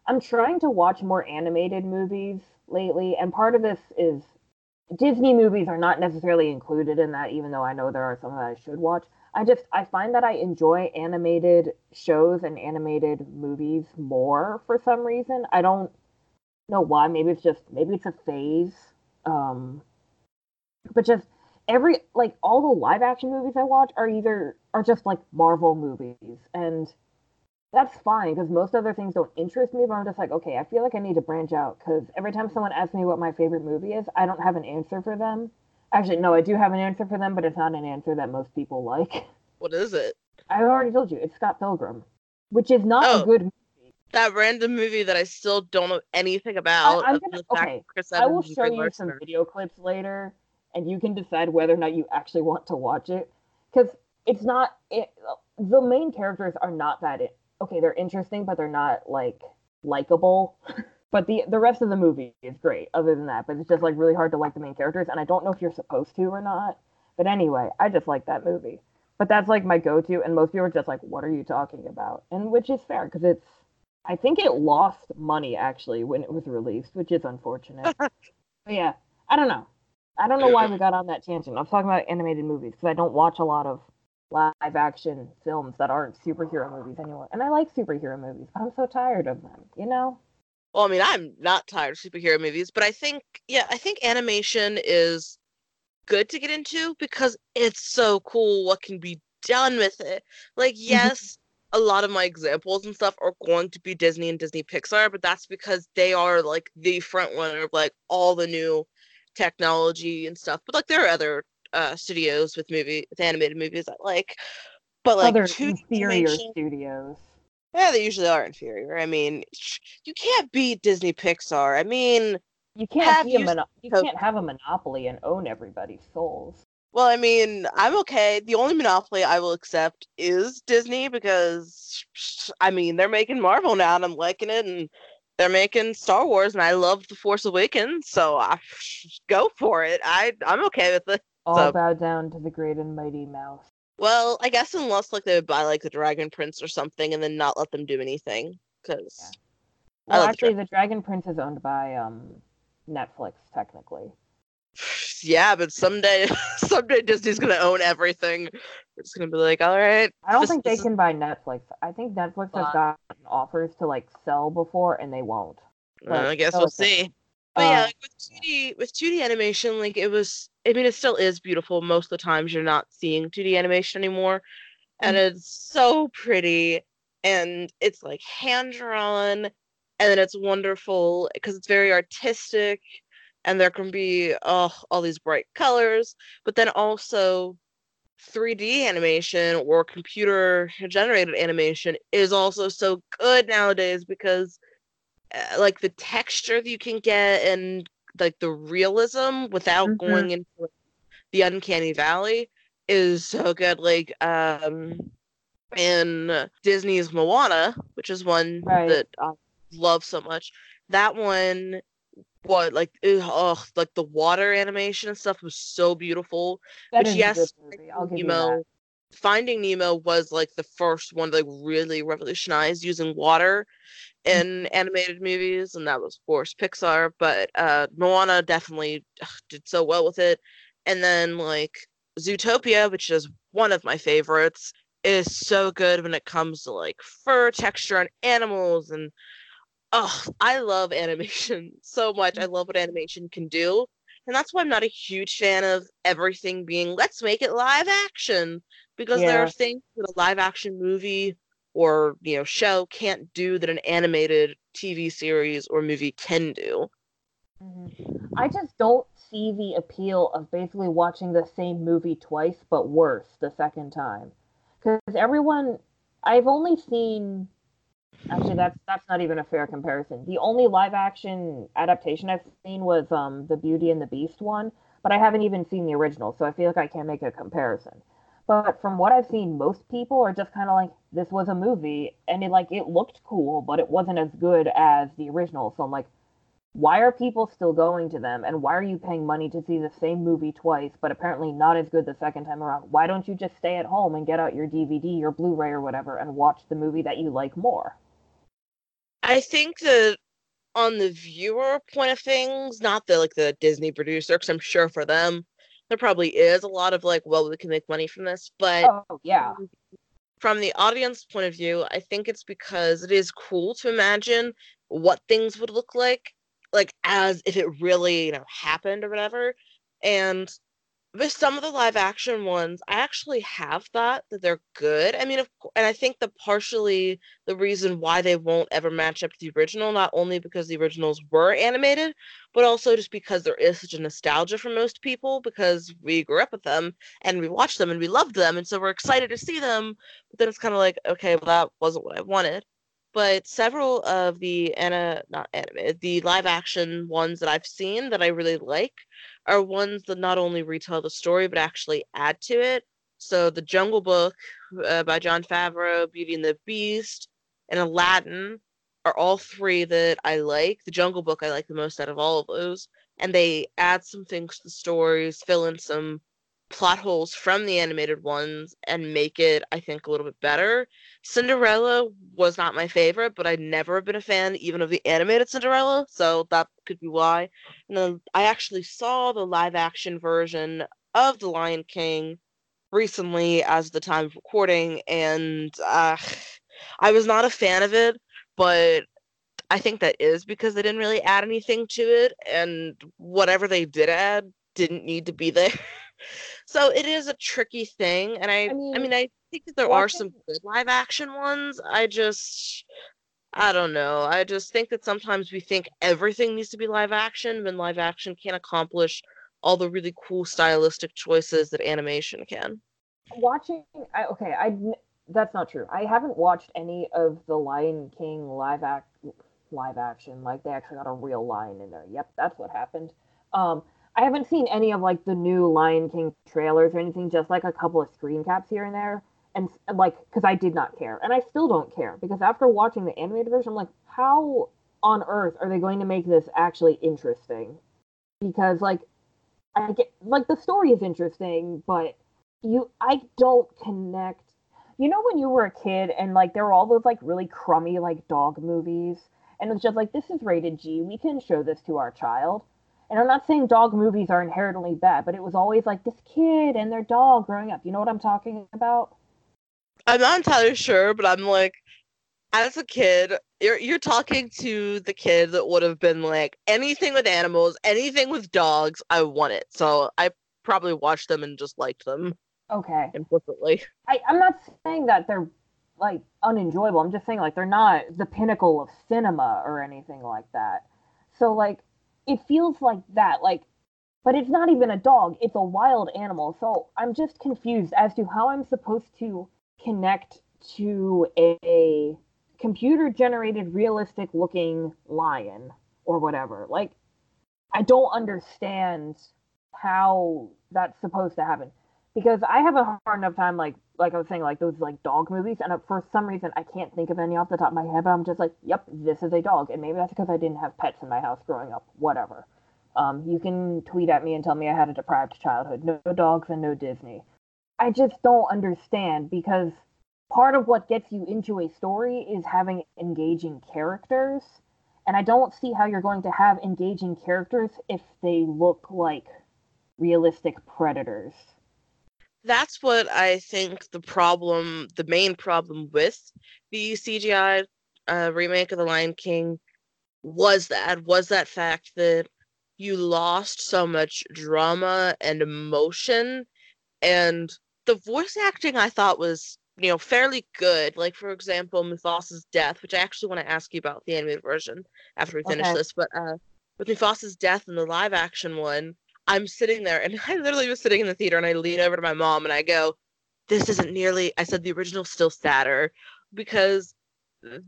I'm trying to watch more animated movies lately, and part of this is Disney movies are not necessarily included in that, even though I know there are some that I should watch. I just I find that I enjoy animated shows and animated movies more for some reason. I don't know why. Maybe it's just maybe it's a phase. Um, but just every like all the live action movies I watch are either are just like Marvel movies, and that's fine because most other things don't interest me. But I'm just like, okay, I feel like I need to branch out because every time someone asks me what my favorite movie is, I don't have an answer for them. Actually, no, I do have an answer for them, but it's not an answer that most people like. what is it? I already told you, it's Scott Pilgrim, which is not Oh. a good movie. That random movie that I still don't know anything about. I'm gonna- the fact okay, I will show you Larson some video clips later, and you can decide whether or not you actually want to watch it. Because it's not it, the main characters are not that it, okay. They're interesting, but they're not like likable. *laughs* but the the rest of the movie is great. Other than that, but it's just like really hard to like the main characters, and I don't know if you're supposed to or not. But anyway, I just like that movie. But that's like my go-to, and most people are just like, "What are you talking about?" And which is fair because it's. I think it lost money actually when it was released, which is unfortunate. *laughs* But yeah, I don't know. I don't know why we got on that tangent. I was talking about animated movies because I don't watch a lot of live action films that aren't superhero movies anymore. And I like superhero movies, but I'm so tired of them, you know? Well, I mean, I'm not tired of superhero movies, but I think, yeah, I think animation is good to get into because it's so cool what can be done with it. Like, mm-hmm. yes, a lot of my examples and stuff are going to be Disney and Disney Pixar, but that's because they are like the front runner of like all the new technology and stuff. But like, there are other uh, studios with movie with animated movies I like. But like, Other 2D inferior studios. yeah, they usually are inferior. I mean, you can't beat Disney Pixar. I mean, You can't Have be a you mono- you can't have a monopoly and own everybody's souls. well, I mean, I'm okay. The only monopoly I will accept is Disney because, I mean, they're making Marvel now and I'm liking it, and they're making Star Wars, and I love The Force Awakens, so I *laughs* go for it. I I'm okay with it. All So- bow down to the great and mighty mouse. Well, I guess unless like they would buy like the Dragon Prince or something, and then not let them do anything, because I Well, love the actually, the Dragon Prince is owned by um Netflix, technically. *laughs* yeah, but someday *laughs* someday Disney's gonna own everything. It's gonna be like, all right, I don't This- think they can buy Netflix. I think Netflix has gotten offers to like sell before, and they won't. I guess we'll see. But yeah, Uh, like with 2D with 2D animation, like it was I mean it still is beautiful. Most of the times you're not seeing 2D animation anymore. And it's so pretty and it's like hand drawn and then it's wonderful because it's very artistic and there can be oh all these bright colors, but then also 3D animation or computer generated animation is also so good nowadays because uh, like the texture that you can get and like the realism without Mhm. going into like, the uncanny valley is so good like um in disney's moana which is one Right. that i love so much that one what like ugh, oh like the water animation and stuff was so beautiful that which is yes good movie. I'll give you Nemo. Finding Nemo was like the first one that like really revolutionized using water in animated movies, and that was of course Pixar. But uh, Moana definitely ugh, did so well with it. And then like Zootopia, which is one of my favorites, is so good when it comes to like fur texture and animals and oh, I love animation *laughs* so much. I love what animation can do. And that's why I'm not a huge fan of everything being let's make it live action because there are things that a live action movie or you know show can't do that an animated TV series or movie can do. Mhm. I just don't see the appeal of basically watching the same movie twice, but worse the second time. Because everyone, I've only seen. Actually, that's that's not even a fair comparison. The only live action adaptation I've seen was um the Beauty and the Beast one, but I haven't even seen the original, so I feel like I can't make a comparison. But from what I've seen, most people are just kind of like, this was a movie, and it like it looked cool, but it wasn't as good as the original. So I'm like, why are people still going to them? And why are you paying money to see the same movie twice but apparently not as good the second time around? Why don't you just stay at home and get out your dvd your blu-ray or whatever and watch the movie that you like more? I think that on the viewer point of things, not the like the Disney producer, because I'm sure for them there probably is a lot of like, well, we can make money from this, but oh yeah. from the audience point of view, I think it's because it is cool to imagine what things would look like, like as if it really, you know, happened or whatever. And with some of the live action ones, I actually have thought that they're good. I mean, of and I think the partially the reason why they won't ever match up to the original, not only because the originals were animated, but also just because there is such a nostalgia for most people because we grew up with them and we watched them and we loved them, and so we're excited to see them. But then it's kind of like, okay, well, that wasn't what I wanted. But several of the ana not animated, the live action ones that I've seen that I really like are ones that not only retell the story but actually add to it. So the Jungle Book uh, by Jon Favreau, Beauty and the Beast, and Aladdin are all three that I like. The Jungle Book I like the most out of all of those, and they add some things to the stories, fill in some plot holes from the animated ones, and make it I think a little bit better. Cinderella was not my favorite, but I'd never have been a fan even of the animated Cinderella, so that could be why. And then I actually saw the live action version of The Lion King recently as the time of recording, and uh, *sighs* I was not a fan of it, but I think that is because they didn't really add anything to it, and whatever they did add didn't need to be there. *laughs* so it is a tricky thing, and I, I I mean, mean, I think that there are some good live action ones. I just, I don't know. I just think that sometimes we think everything needs to be live action when live action can't accomplish all the really cool stylistic choices that animation can. watching I, okay i that's not true i haven't watched any of the lion king live act live action like they actually got a real lion in there yep that's what happened um i haven't seen any of like the new lion king trailers or anything just like a couple of screen caps here and there and like because i did not care and i still don't care because after watching the animated version i'm like how on earth are they going to make this actually interesting because like i get like the story is interesting but you I don't connect. You know when you were a kid and like there were all those like really crummy like dog movies and it's just like this is rated G. We can show this to our child. And I'm not saying dog movies are inherently bad, but it was always like this kid and their dog growing up. You know what I'm talking about? I'm not entirely sure, but I'm like, as a kid, you're you're talking to the kid that would have been like anything with animals, anything with dogs, I want it. So I probably watched them and just liked them Okay. implicitly. I, I'm not saying that they're like unenjoyable. I'm just saying like they're not the pinnacle of cinema or anything like that. So like it feels like that. Like but it's not even a dog, it's a wild animal. So I'm just confused as to how I'm supposed to connect to a computer generated realistic looking lion or whatever. Like I don't understand how that's supposed to happen because I have a hard enough time like like I was saying like those like dog movies and uh, for some reason I can't think of any off the top of my head but I'm just like yep this is a dog and maybe that's because I didn't have pets in my house growing up whatever. Um, you can tweet at me and tell me I had a deprived childhood. No dogs and no Disney. I just don't understand because part of what gets you into a story is having engaging characters and I don't see how you're going to have engaging characters if they look like realistic predators That's what I think the problem, the main problem with the CGI uh, remake of The Lion King was that was that fact that you lost so much drama and emotion and the voice acting I thought was you know fairly good like for example Mufasa's death which I actually want to ask you about the animated version after we finish Okay. this but uh with Mufasa's death in the live action one I'm sitting there and *laughs* I literally was sitting in the theater and I lean over to my mom and I go this isn't nearly I said the original's still sadder because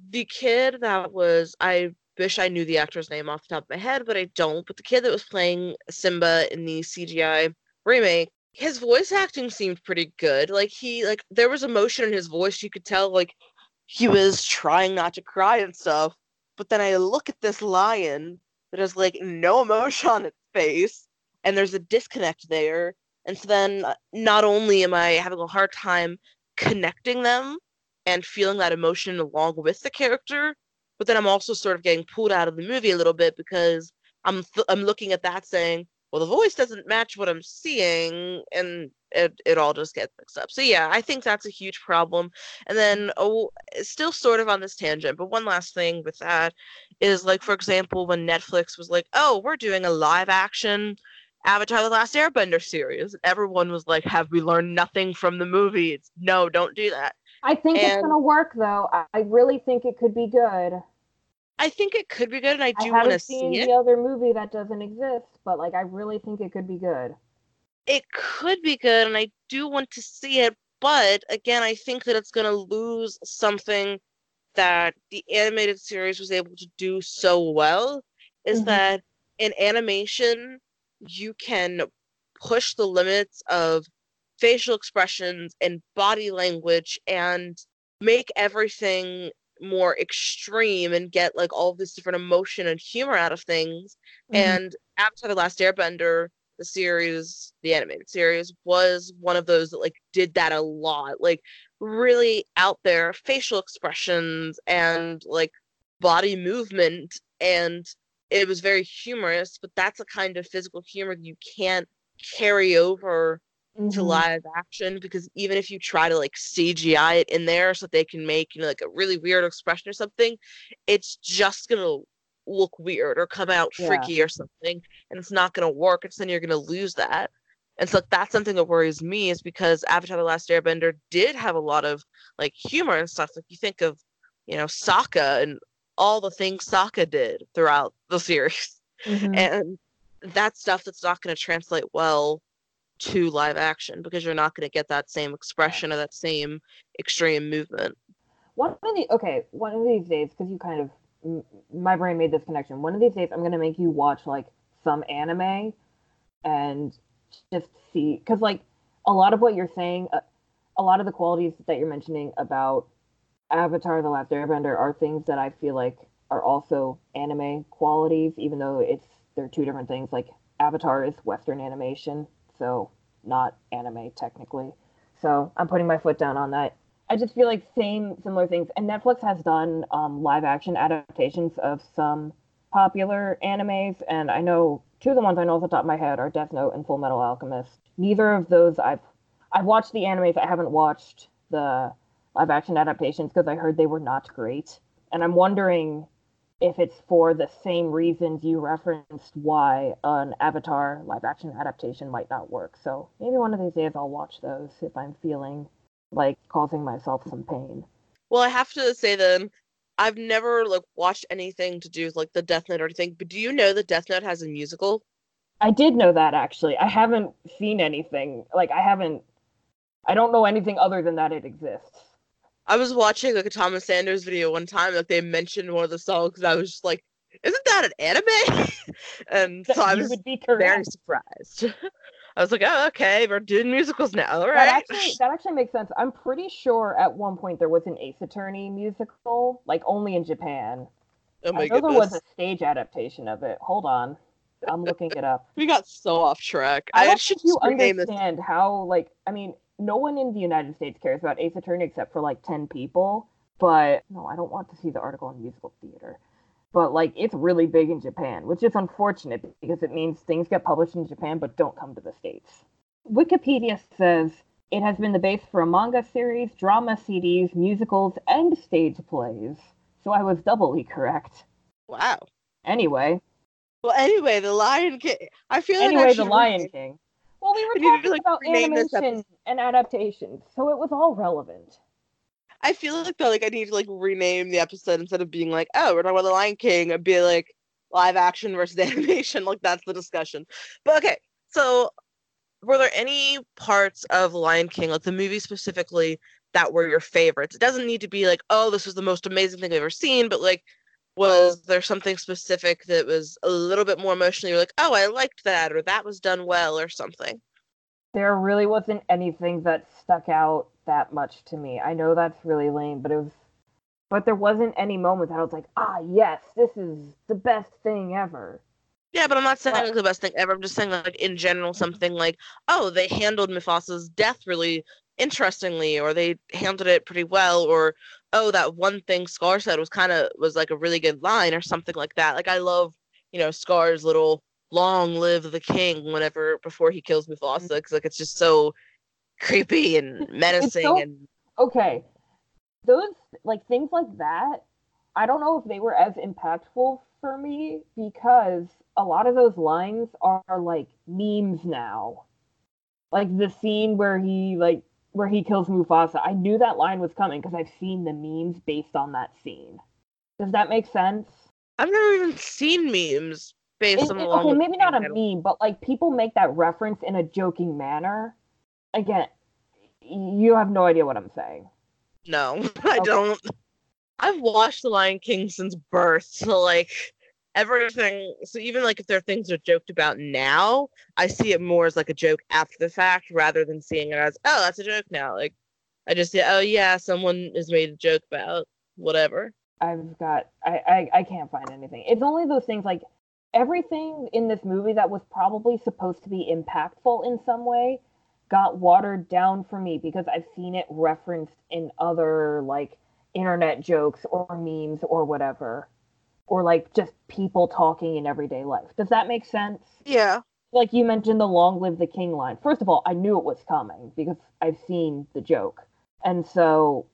the kid that was I wish I knew the actor's name off the top of my head, but I don't. But the kid that was playing Simba in the CGI remake, his voice acting seemed pretty good. Like he like there was emotion in his voice. You could tell like he was trying not to cry and stuff. But then I look at this lion that has like no emotion on its face, and there's a disconnect there. And so then uh, not only am I having a hard time connecting them and feeling that emotion along with the character, but then I'm also sort of getting pulled out of the movie a little bit because I'm th- I'm looking at that saying, well, the voice doesn't match what I'm seeing, and it it all just gets mixed up. So yeah, I think that's a huge problem. And then oh, still sort of on this tangent, but one last thing with that is like for example when Netflix was like, oh, we're doing a live action Avatar: The Last Airbender series, everyone was like, have we learned nothing from the movies? No, don't do that. I think it's gonna work though. I, really think it could be good. I think it could be good, and I do want to see it. the other movie that doesn't exist, but like I really think it could be good. it could be good and I do want to see it, but again, I think that it's going to lose something that the animated series was able to do so well is Mhm. that in animation you can push the limits of facial expressions and body language and make everything more extreme and get like all this different emotion and humor out of things Mhm. and Avatar: The Last Airbender, the series, the animated series, was one of those that like did that a lot, like really out there facial expressions and like body movement, and it was very humorous. But that's a kind of physical humor you can't carry over to Mhm. live action because even if you try to like CGI it in there so that they can make you know like a really weird expression or something, it's just gonna look weird or come out Yeah. freaky or something, and it's not gonna work. And so then you're gonna lose that. And so that's something that worries me is because Avatar: The Last Airbender did have a lot of like humor and stuff. Like you think of, you know, Sokka and all the things Sokka did throughout the series Mhm. and that's stuff that's not going to translate well to live action because you're not going to get that same expression or that same extreme movement. One of the okay, one of these days, because you kind of m- my brain made this connection. One of these days, I'm gonna make you watch like some anime and just see, because like a lot of what you're saying, uh, a lot of the qualities that you're mentioning about Avatar: The Last Airbender are things that I feel like are also anime qualities, even though it's they're two different things. Like Avatar is Western animation, so not anime technically. So I'm putting my foot down on that. I just feel like same similar things. And Netflix has done um, live action adaptations of some popular animes, and I know two of the ones I know off the top of my head are Death Note and Full Metal Alchemist. Neither of those I've I've watched the animes. I haven't watched the live action adaptations because I heard they were not great. And I'm wondering if it's for the same reasons you referenced why an Avatar live action adaptation might not work. So maybe one of these days I'll watch those if I'm feeling like causing myself some pain. Well, I have to say then, I've never like watched anything to do with like the Death Note or anything. But do you know that Death Note has a musical? I did know that actually. I haven't seen anything. Like I haven't. I don't know anything other than that it exists. I was watching like a Thomas Sanders video one time, like they mentioned one of the songs, I was just like, "Isn't that an anime?" *laughs* and so I was would be very surprised. *laughs* I was like, "Oh, okay, we're doing musicals now, all That right." actually that actually makes sense. I'm pretty sure at one point there was an Ace Attorney musical, like only in Japan. oh my I know there was a stage adaptation of it. Hold on, I'm looking it up. *laughs* we got so off track. I I, don't should you rename this. understand how like I mean, no one in the United States cares about Ace Attorney except for like ten people. But no, I don't want to see the article on musical theater. But like it's really big in Japan, which is unfortunate because it means things get published in Japan but don't come to the States. Wikipedia says it has been the base for a manga series, drama CDs, musicals, and stage plays. So I was doubly correct. Wow. Anyway, Well, anyway, the Lion King. I feel like I anyway, The Lion rename- King. Well, we were talking like, about animation and adaptations, so it was all relevant. I feel like though, like I need to like rename the episode instead of being like, oh, we're talking about the Lion King, I'd be like live action versus *laughs* animation. Like that's the discussion. But okay, so were there any parts of Lion King, like the movie specifically, that were your favorites? It doesn't need to be like, oh, this was the most amazing thing I've ever seen, but like, was there something specific that was a little bit more emotionally? You're like, oh, I liked that, or that was done well, or something. There really wasn't anything that stuck out that much to me. I know that's really lame, but it was. But there wasn't any moment that I was like, ah, yes, this is the best thing ever. Yeah, but I'm not saying like the best thing ever. I'm just saying like in general something like, oh, they handled Mufasa's death really interestingly, or they handled it pretty well, or oh, that one thing Scar said was kind of was like a really good line, or something like that. Like I love, you know, Scar's little "Long live the king" whenever before he kills Mufasa, mm-hmm. because like it's just so creepy and menacing so- and Okay, those like things like that. I don't know if they were as impactful for me because a lot of those lines are like memes now. Like the scene where he like where he kills Mufasa. I knew that line was coming because I've seen the memes based on that scene. Does that make sense? I've never even seen memes based It- on the it- okay, maybe not a meme, but like people make that reference in a joking manner. Again, you have no idea what I'm saying. No, *laughs* I Okay. don't. I've watched The Lion King since birth, so like everything. So even like if there are things that are joked about now, I see it more as like a joke after the fact rather than seeing it as oh that's a joke now. Like I just say oh yeah someone has made a joke about whatever. I've got I, I I can't find anything. It's only those things like everything in this movie that was probably supposed to be impactful in some way got watered down for me because I've seen it referenced in other like internet jokes or memes or whatever. Or like just people talking in everyday life. Does that make sense? Yeah. Like you mentioned the long live the king line. First of all, I knew it was coming because I've seen the joke. And so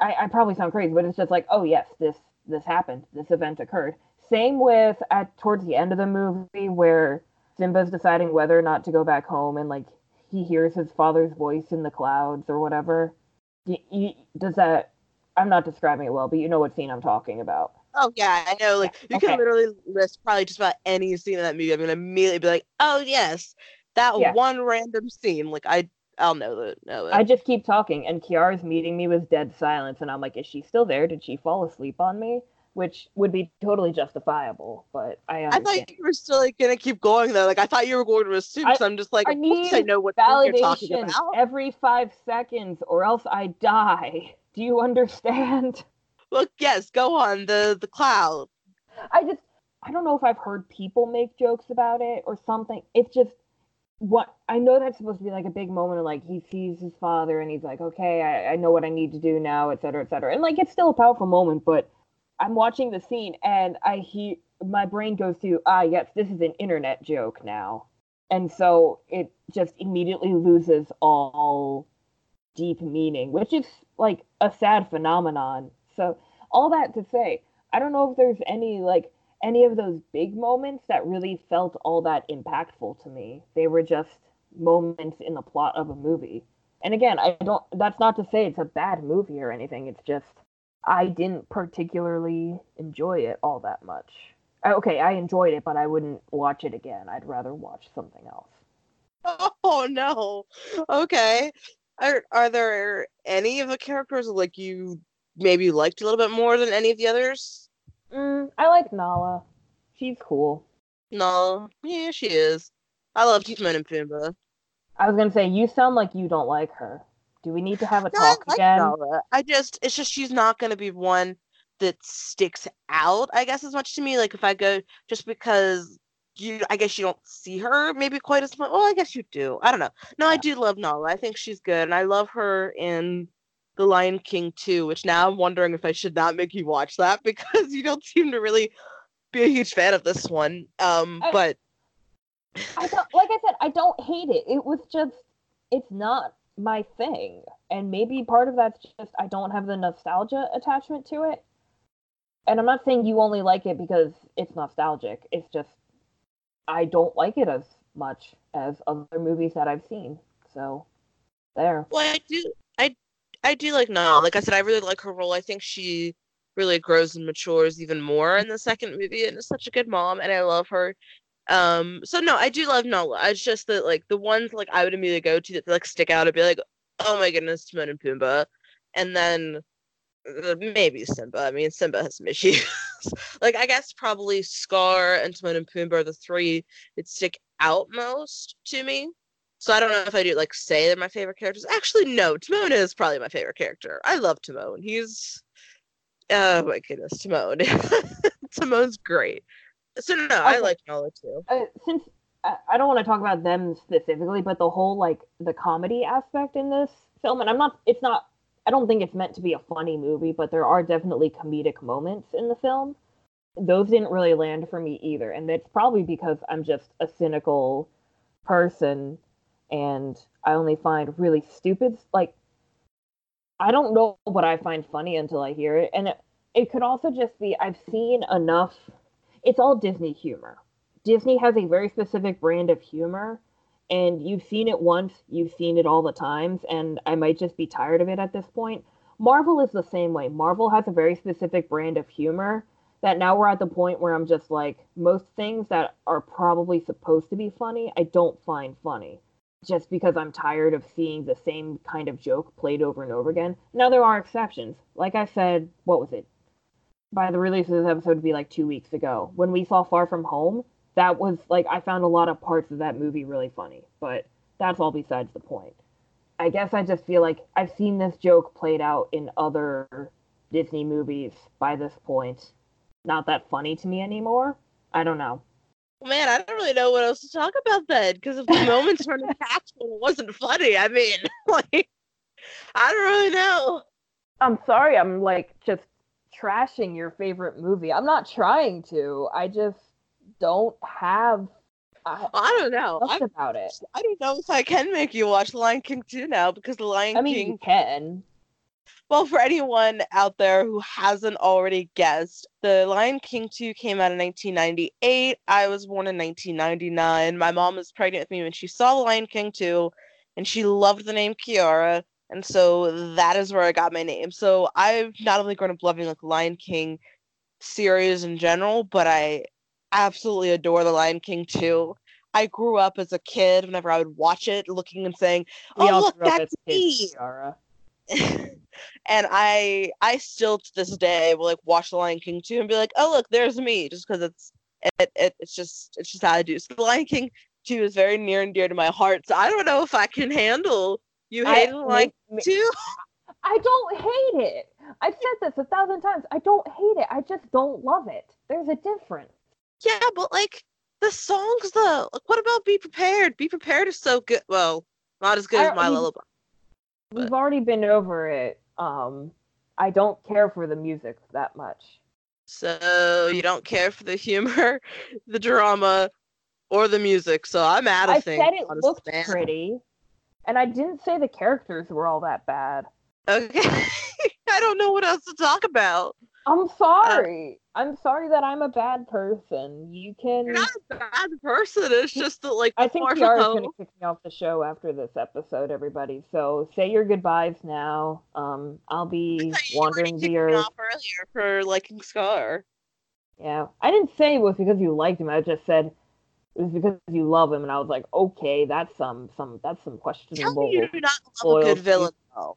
I, I probably sound crazy, but it's just like, oh yes, this this happened. This event occurred. Same with at towards the end of the movie where Simba's deciding whether or not to go back home and like he hears his father's voice in the clouds or whatever. Does that I'm not describing it well, but you know what scene I'm talking about. Oh yeah, I know. Like you okay. can literally list probably just about any scene in that movie. I'm gonna immediately be like, oh yes, that Yeah. one random scene. Like I, I'll know that. Know it. I just keep talking, and Kiara's meeting me with dead silence, and I'm like, is she still there? Did she fall asleep on me? Which would be totally justifiable, but I I thought you were still like gonna keep going though. Like I thought you were going to assume. I- so I'm just like, I course I need know what scene you're talking Validation about. every five seconds, or else I die. Do you understand? Look, yes, go on the the cloud. I just, I don't know if I've heard people make jokes about it or something. It's just what I know that's supposed to be like a big moment of like he sees his father and he's like, okay, I, I know what I need to do now, et cetera, et cetera. And like it's still a powerful moment, but I'm watching the scene and I hear my brain goes to, ah, yes, this is an internet joke now. And so it just immediately loses all deep meaning, which is like a sad phenomenon. So all that to say, I don't know if there's any like any of those big moments that really felt all that impactful to me. They were just moments in the plot of a movie. And again, I don't that's not to say it's a bad movie or anything. It's just I didn't particularly enjoy it all that much. Okay, I enjoyed it, but I wouldn't watch it again. I'd rather watch something else. *laughs* Oh no. Okay. Are are there any of the characters like you maybe you liked a little bit more than any of the others? Mm, I like Nala. She's cool. No, yeah, she is. I love Timon and Pumbaa. I was gonna say you sound like you don't like her. Do we need to have a no, talk I like again? Nala. I just it's just she's not gonna be one that sticks out, I guess, as much to me. Like if I go just because you I guess you don't see her maybe quite as much. Well, I guess you do. I don't know. No. I do love Nala. I think she's good, and I love her in The Lion King too. Which now I'm wondering if I should not make you watch that *laughs* because you don't seem to really be a huge fan of this one. Um, I, but I don't like I said, I don't hate it. It was just it's not my thing. And maybe part of that's just I don't have the nostalgia attachment to it. And I'm not saying you only like it because it's nostalgic. It's just I don't like it as much as other movies that I've seen. So there. Well, I do I do like Nala. Like I said, I really like her role. I think she really grows and matures even more in the second movie and is such a good mom and I love her. Um so no, I do love Nala. It's just that like the ones like I would immediately go to that like stick out and be like, oh my goodness, Timon and Pumbaa. And then uh, maybe Simba. I mean, Simba has some issues. *laughs* like, I guess probably Scar and Timon and Pumbaa are the three that stick out most to me. So I don't know if I do like say they're my favorite characters. Actually, no. Timon is probably my favorite character. I love Timon. He's oh my goodness, Timon. *laughs* Timon's great. So no, okay. I like Nala too. Uh, since I don't want to talk about them specifically, but the whole like the comedy aspect in this film, and I'm not. It's not I don't think it's meant to be a funny movie, but there are definitely comedic moments in the film. Those didn't really land for me either, and it's probably because I'm just a cynical person and I only find really stupid like I don't know what I find funny until I hear it. And it, it could also just be I've seen enough it's all Disney humor. Disney has a very specific brand of humor and you've seen it once, you've seen it all the times, and I might just be tired of it at this point. Marvel is the same way. Marvel has a very specific brand of humor that now we're at the point where I'm just like, most things that are probably supposed to be funny, I don't find funny. Just because I'm tired of seeing the same kind of joke played over and over again. Now, there are exceptions. Like I said, what was it? By the release of this episode, to be like two weeks ago. When we saw Far From Home, that was like I found a lot of parts of that movie really funny, but that's all besides the point. I guess I just feel like I've seen this joke played out in other Disney movies by this point. Not that funny to me anymore. I don't know. Man, I don't really know what else to talk about then, because if the *laughs* moments weren't impactful, it wasn't funny. I mean, *laughs* like, I don't really know. I'm sorry, I'm like just trashing your favorite movie. I'm not trying to. I just don't have. Uh, I, I don't know I, about it. I don't know if I can make you watch Lion King 2 now because the Lion I mean, King you can. Well, for anyone out there who hasn't already guessed, The Lion King 2 came out in 1998. I was born in 1999. My mom was pregnant with me when she saw The Lion King 2, and she loved the name Kiara. And so that is where I got my name. So I've not only grown up loving like Lion King series in general, but I absolutely adore The Lion King too. I grew up as a kid whenever I would watch it, looking and saying, "Oh, look, that's me." *laughs* and I, I still to this day will like watch The Lion King two and be like, "Oh, look, there's me," just because it's it, it, it's just it's just how I do. So The Lion King two is very near and dear to my heart. So I don't know if I can handle you hate Lion King two. *laughs* I don't hate it. I've said this a thousand times. I don't hate it. I just don't love it. There's a difference. Yeah, but like the songs though. Like, what about Be Prepared? Be Prepared is so good. Well, not as good as My Lullaby. We've already been over it. Um, I don't care for the music that much. So you don't care for the humor, *laughs* the drama, or the music. So I'm out of I things. I said it looked pretty. And I didn't say the characters were all that bad. Okay. *laughs* I don't know what else to talk about. I'm sorry. Uh, I'm sorry that I'm a bad person. You can. You're not a bad person. It's just that, like, I think Kiara's going to kick me off the show after this episode, everybody. So say your goodbyes now. Um, I'll be wandering the earth. earlier for liking Scar. Yeah, I didn't say it was because you liked him. I just said it was because you love him, and I was like, okay, that's some some that's some questionable. Tell me you do not love a good villain, though.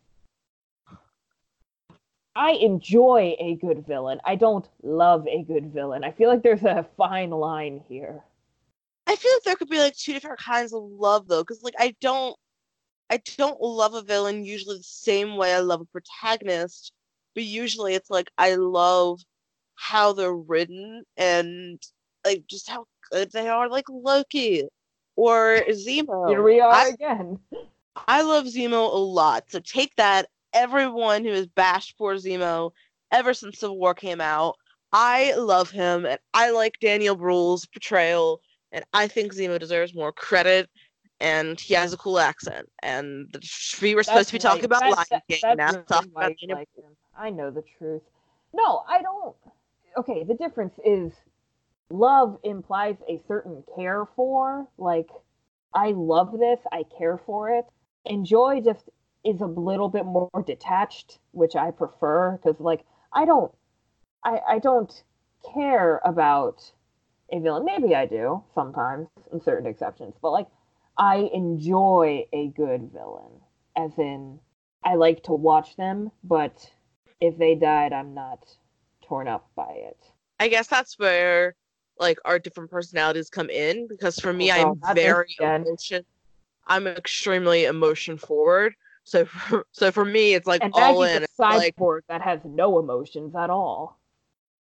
I enjoy a good villain. I don't love a good villain. I feel like there's a fine line here. I feel like there could be like two different kinds of love though, because like I don't, I don't love a villain usually the same way I love a protagonist, but usually it's like I love how they're written and like just how good they are, like Loki or Zemo. Here we are I, again. I love Zemo a lot. So take that everyone who has bashed poor Zemo ever since Civil War came out. I love him, and I like Daniel Bruhl's portrayal, and I think Zemo deserves more credit. And he has a cool accent, and we were supposed to be talking about Lion King. Now talking about like I know the truth. No, I don't. Okay, the difference is love implies a certain care for. Like, I love this, I care for it. And joy just is a little bit more detached, which I prefer because like I don't I I don't care about a villain. Maybe I do sometimes in certain exceptions, but like I enjoy a good villain. As in I like to watch them, but if they died, I'm not torn up by it. I guess that's where like our different personalities come in because for me oh, I'm very emotion I'm extremely emotion forward. So for, *laughs* so for me, it's like and all in. A cyborg like, that has no emotions at all.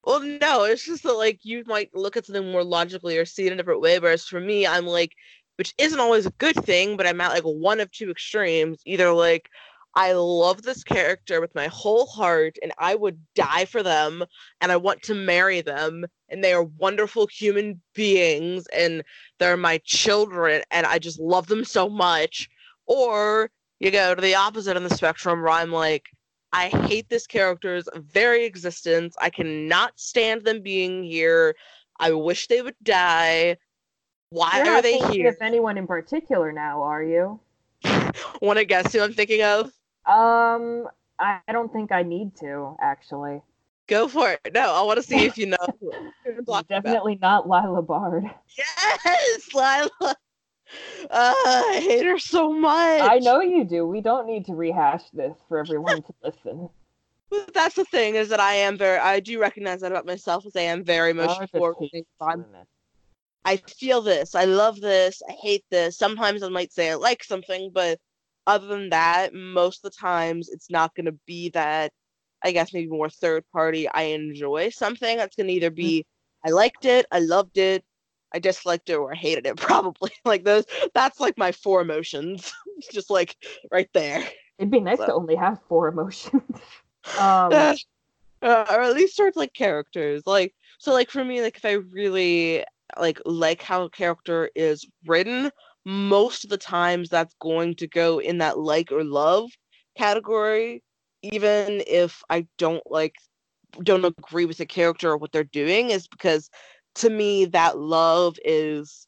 Well, no, it's just that like you might look at something more logically or see it in a different way. Whereas for me, I'm like, which isn't always a good thing, but I'm at like one of two extremes. Either like I love this character with my whole heart and I would die for them and I want to marry them and they are wonderful human beings and they're my children and I just love them so much. Or you go to the opposite of the spectrum where I'm like, I hate this character's very existence. I cannot stand them being here. I wish they would die. Why You're are they here? If anyone in particular now, are you? *laughs* Want to guess who I'm thinking of? Um, I don't think I need to actually. Go for it. No, I want to see if you know. *laughs* Definitely about. not Lila Bard. Yes, Lila. Uh, I hate her so much. I know you do. We don't need to rehash this for everyone to *laughs* listen. But that's the thing is that I am very. I do recognize that about myself as I am very emotional I feel this. I love this. I hate this. Sometimes I might say I like something, but other than that, most of the times it's not going to be that. I guess maybe more third party. I enjoy something. That's going to either be I liked it, I loved it, I disliked it or hated it *laughs* probably. like those that's like my four emotions. *laughs* Just like right there. It'd be nice so. to only have four emotions. *laughs* um uh, or at least sort of like characters. Like so like for me, like if I really like like how a character is written, most of the times that's going to go in that like or love category, even if I don't like don't agree with the character or what they're doing, is because to me that love is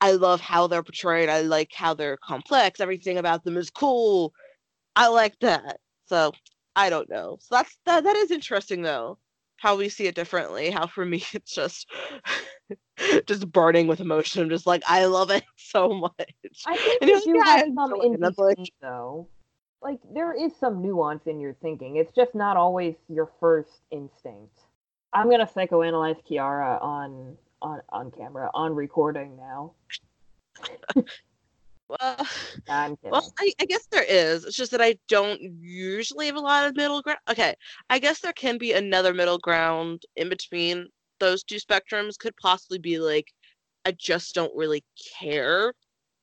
I love how they're portrayed. I like how they're complex. Everything about them is cool. I like that. So I don't know. So that's that that is interesting though. How we see it differently. How for me *laughs* it's just *laughs* just burning with emotion. I'm just like I love it *laughs* so much. I think and you have some in between, though. Like there is some nuance in your thinking. It's just not always your first instinct. I'm gonna psychoanalyze Kiara on on on camera on recording now. *laughs* well, well, I, I, guess there is. It's just that I don't usually have a lot of middle ground. Okay, I guess there can be another middle ground in between those two spectrums. Could possibly be like I just don't really care,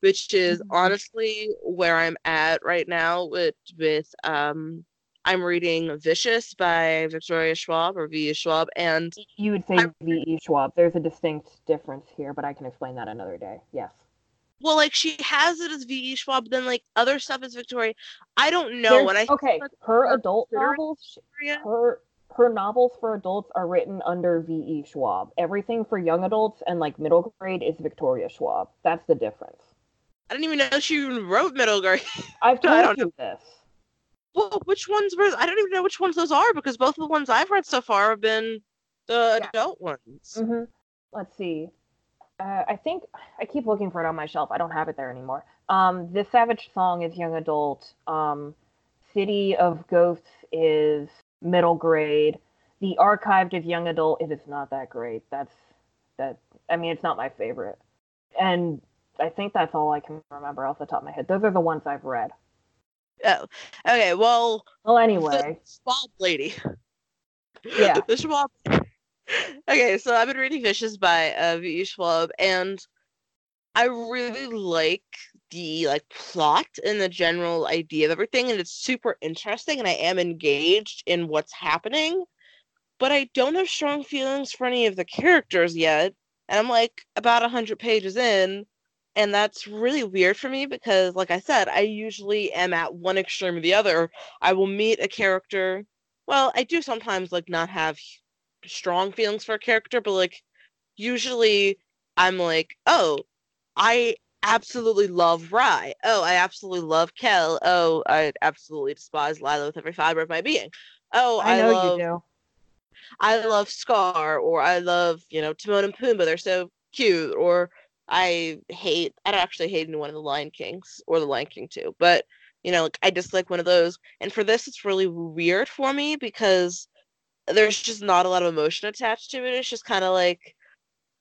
which is mm-hmm. honestly where I'm at right now with with um I'm reading Vicious by Victoria Schwab or V. Schwab, and you would say V. E. Schwab. There's a distinct difference here, but I can explain that another day. Yes. well, like she has it as V.E. Schwab, but then like other stuff is Victoria. I don't know. There's- When I okay, her adult novels, her her novels for adults are written under V.E. Schwab. Everything for young adults and like middle grade is Victoria Schwab. That's the difference. I didn't even know she even wrote middle grade. I've *laughs* I told don't you this. Well, which ones were? I don't even know which ones those are because both of the ones I've read so far have been the Yeah. adult ones. hmm Let's see. Uh, I think I keep looking for it on my shelf. I don't have it there anymore. Um, this Savage Song is young adult. Um, City of Ghosts is middle grade. The Archived is young adult. It is not that great. That's that. I mean, it's not my favorite. And I think that's all I can remember off the top of my head. Those are the ones I've read. Oh, okay. Well, Well, anyway, Schwab lady. Yeah. *laughs* the Schwab. Okay, so I've been reading Vicious by uh, V.E. Schwab, and I really like the like plot and the general idea of everything, and it's super interesting, and I am engaged in what's happening. But I don't have strong feelings for any of the characters yet, and I'm like about a hundred pages in, and that's really weird for me because, like I said, I usually am at one extreme or the other. I will meet a character. Well, I do sometimes like not have strong feelings for a character, but like usually I'm like, oh, I absolutely love Rhy. Oh, I absolutely love Kell. Oh, I absolutely despise Lila with every fiber of my being. Oh, I I, know love you do. I love Scar, or I love, you know, Timon and Pumbaa. They're so cute. Or I hate, I don't actually hate anyone in the Lion Kings or the Lion King too, but you know, like I dislike one of those. And for this, it's really weird for me because there's just not a lot of emotion attached to it. It's just kind of like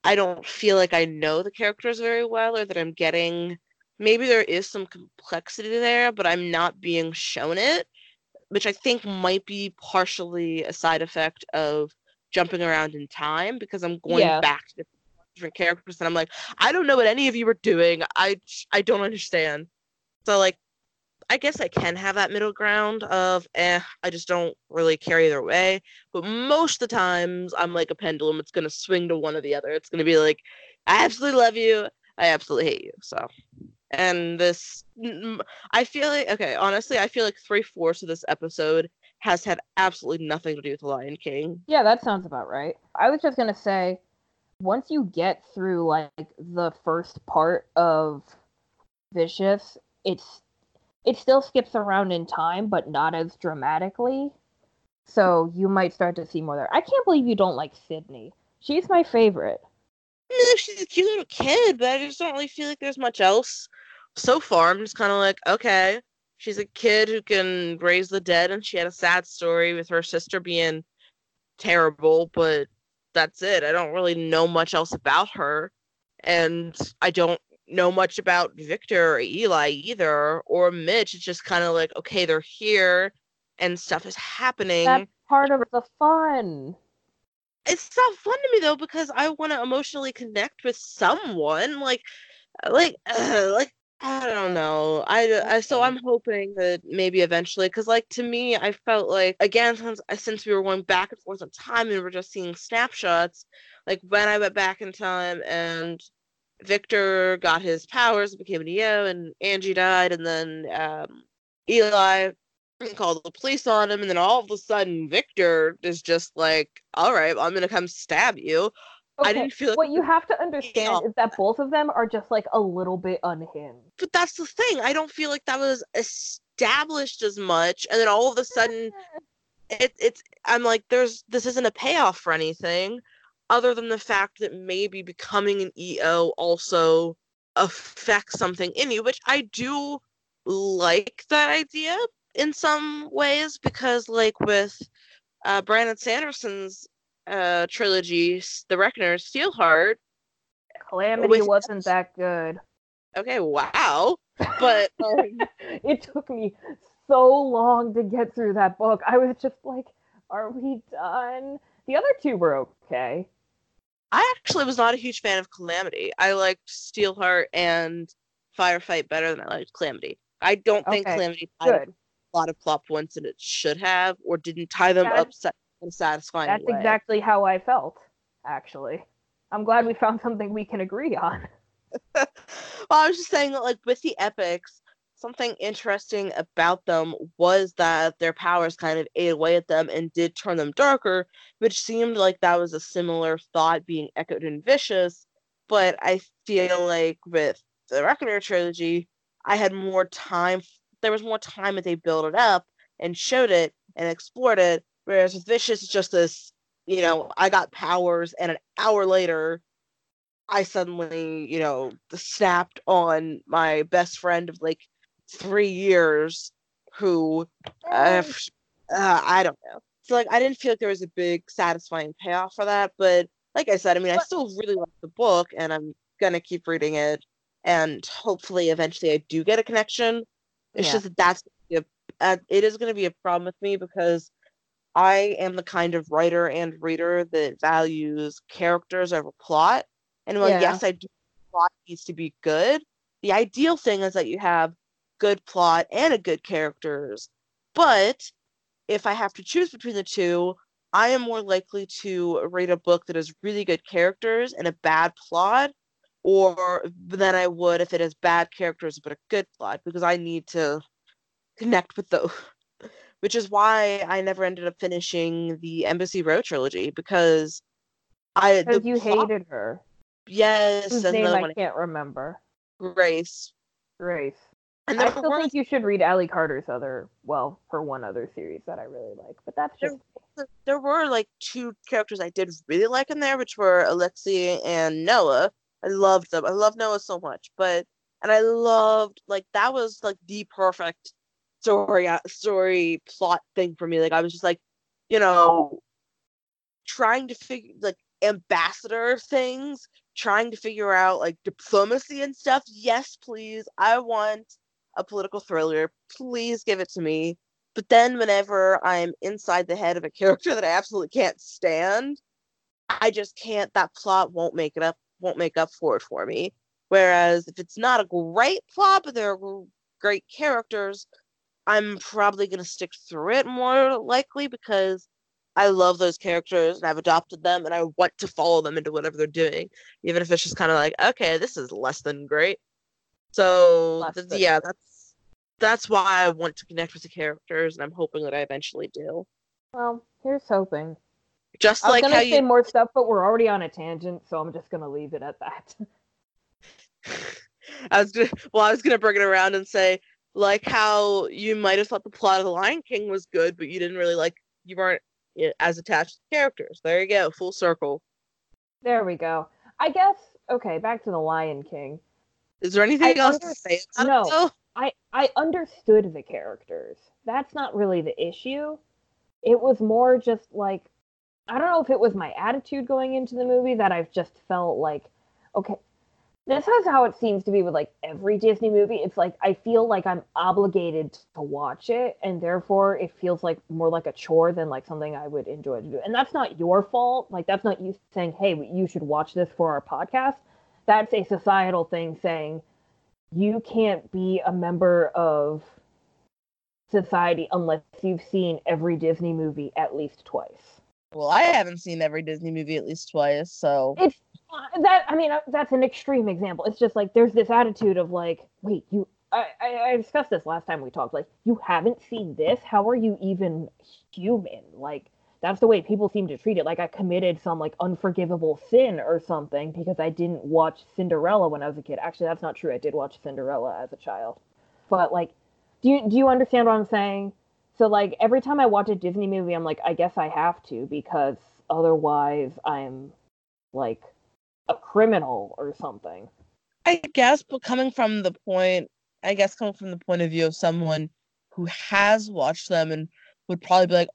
I don't feel like I know the characters very well, or that I'm getting. Maybe there is some complexity there, but I'm not being shown it which I think might be partially a side effect of jumping around in time because I'm going Yeah. back to different, characters and I'm like, I don't know what any of you are doing. I I don't understand. So like, I guess I can have that middle ground of eh, I just don't really care either way. But most of the times, I'm like a pendulum. It's gonna swing to one or the other. It's gonna be like, I absolutely love you. I absolutely hate you. So, and this, I feel like okay. Honestly, I feel like three fourths of this episode has had absolutely nothing to do with the Lion King. Yeah, that sounds about right. I was just gonna say, once you get through like the first part of Vicious, it's it still skips around in time, but not as dramatically. So you might start to see more there. I can't believe you don't like Sydney. She's my favorite. Eh, She's a cute little kid, but I just don't really feel like there's much else so far. I'm just kind of like, okay, she's a kid who can raise the dead, and she had a sad story with her sister being terrible, but that's it. I don't really know much else about her, and I don't know much about Victor or Eli either, or Mitch. It's just kind of like, okay, they're here, and stuff is happening That's part of the fun. it's not fun to me though because I want to emotionally connect with someone. Like, like, uh, *clears throat* like I don't know. I, I so I'm hoping that maybe eventually, because like to me, I felt like again since since we were going back and forth in time and we are just seeing snapshots. Like when I went back in time and Victor got his powers, became Neo, and Angie died, and then um, Eli called the police on him, and then all of a sudden Victor is just like, "All right, I'm gonna come stab you." I Okay, didn't feel like What you have to understand is that both of them are just like a little bit unhinged. but that's the thing. I don't feel like that was established as much, and then all of a sudden, *laughs* it, it's. I'm like, there's this isn't a payoff for anything, other than the fact that maybe becoming an EO also affects something in you, which I do like that idea in some ways because, like with uh, Brandon Sanderson's uh, trilogy, The Reckoner, Steelheart. Calamity With- wasn't that good. Okay, wow, but *laughs* um, it took me so long to get through that book. I was just like, are we done? The other two were okay. I actually was not a huge fan of Calamity. I liked Steelheart and Firefight better than I liked Calamity. I don't think Okay, Calamity tied Good. a lot of plot points that it should have, or didn't tie them That's- up sa- a satisfying That's way. exactly how I felt, actually. I'm glad we found something we can agree on. *laughs* well, I was just saying that, like, with the epics, something interesting about them was that their powers kind of ate away at them and did turn them darker, which seemed like that was a similar thought being echoed in Vicious. But I feel like with the Reckoner trilogy, I had more time. There was more time that they built it up and showed it and explored it. Whereas with Vicious, it's just this, you know, I got powers, and an hour later, I suddenly, you know, snapped on my best friend of like three years who uh, uh, I don't know. So like I didn't feel like there was a big satisfying payoff for that, but like I said, I mean I still really like the book and I'm gonna keep reading it and hopefully eventually I do get a connection. It's yeah. just that that's a, uh, it is going to be a problem with me because I am the kind of writer and reader that values characters over plot. And while yeah. yes, I do plot needs to be good, the ideal thing is that you have good plot and a good characters. But if I have to choose between the two, I am more likely to read a book that has really good characters and a bad plot, or than I would if it has bad characters but a good plot, because I need to connect with those. Which is why I never ended up finishing the Embassy Row trilogy because I because you plot, hated her. Yes, Whose name I can't remember. Grace. Grace. And I still think you should read Ally Carter's other, well, her one other series that I really like, but that's just. There, there were like two characters I did really like in there, which were Alexei and Noah. I loved them. I love Noah so much, but and I loved like that was like the perfect story uh, story plot thing for me. Like I was just like, you know, trying to figure like ambassador things, trying to figure out like diplomacy and stuff. Yes, please. I want a political thriller. Please give it to me. But then whenever I'm inside the head of a character *laughs* that I absolutely can't stand, I just can't that plot won't make it up won't make up for it for me. Whereas if it's not a great plot but there are great characters, I'm probably going to stick through it more likely because I love those characters and I've adopted them and I want to follow them into whatever they're doing, even if it's just kind of like, okay, this is less than great. So th- yeah, that's that's why I want to connect with the characters, and I'm hoping that I eventually do. Well, here's hoping. Just I like was gonna say you... more stuff, but we're already on a tangent, so I'm just gonna leave it at that. *laughs* I was gonna, well, I was gonna bring it around and say, like how you might have thought the plot of the Lion King was good, but you didn't really like, you weren't as attached to the characters. There you go, full circle. There we go. I guess okay, back to the Lion King. Is there anything I else under- to say about no? I I understood the characters. That's not really the issue. It was more just like I don't know if it was my attitude going into the movie that I've just felt like okay, this is how it seems to be with like every Disney movie. It's like I feel like I'm obligated to watch it, and therefore it feels like more like a chore than like something I would enjoy to do. And that's not your fault. Like that's not you saying, "Hey, you should watch this for our podcast." that's a societal thing saying you can't be a member of society unless you've seen every Disney movie at least twice. Well, I haven't seen every Disney movie at least twice, so it's uh, that. I mean, uh, that's an extreme example. It's just like there's this attitude of like, wait, you. I, I, I discussed this last time we talked. Like, you haven't seen this. How are you even human? Like, that's the way people seem to treat it like i committed some like unforgivable sin or something because i didn't watch cinderella when i was a kid actually that's not true i did watch cinderella as a child but like do you do you understand what i'm saying so like every time i watch a disney movie i'm like i guess i have to because otherwise i'm like a criminal or something i guess but coming from the point i guess coming from the point of view of someone who has watched them and would probably be like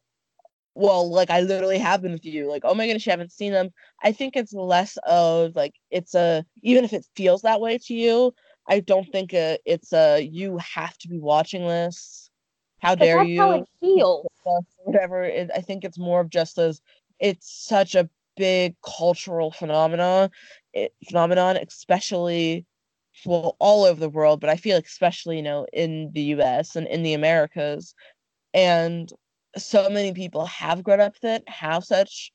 well, like I literally have been with you. Like, oh my goodness, you haven't seen them. I think it's less of like it's a even if it feels that way to you, I don't think a, it's a you have to be watching this. How dare you? How it feels. Whatever. It, I think it's more of just as it's such a big cultural phenomenon. It, eh, phenomenon, especially well all over the world, but I feel especially you know in the U.S. and in the Americas, and so many people have grown up with it, have such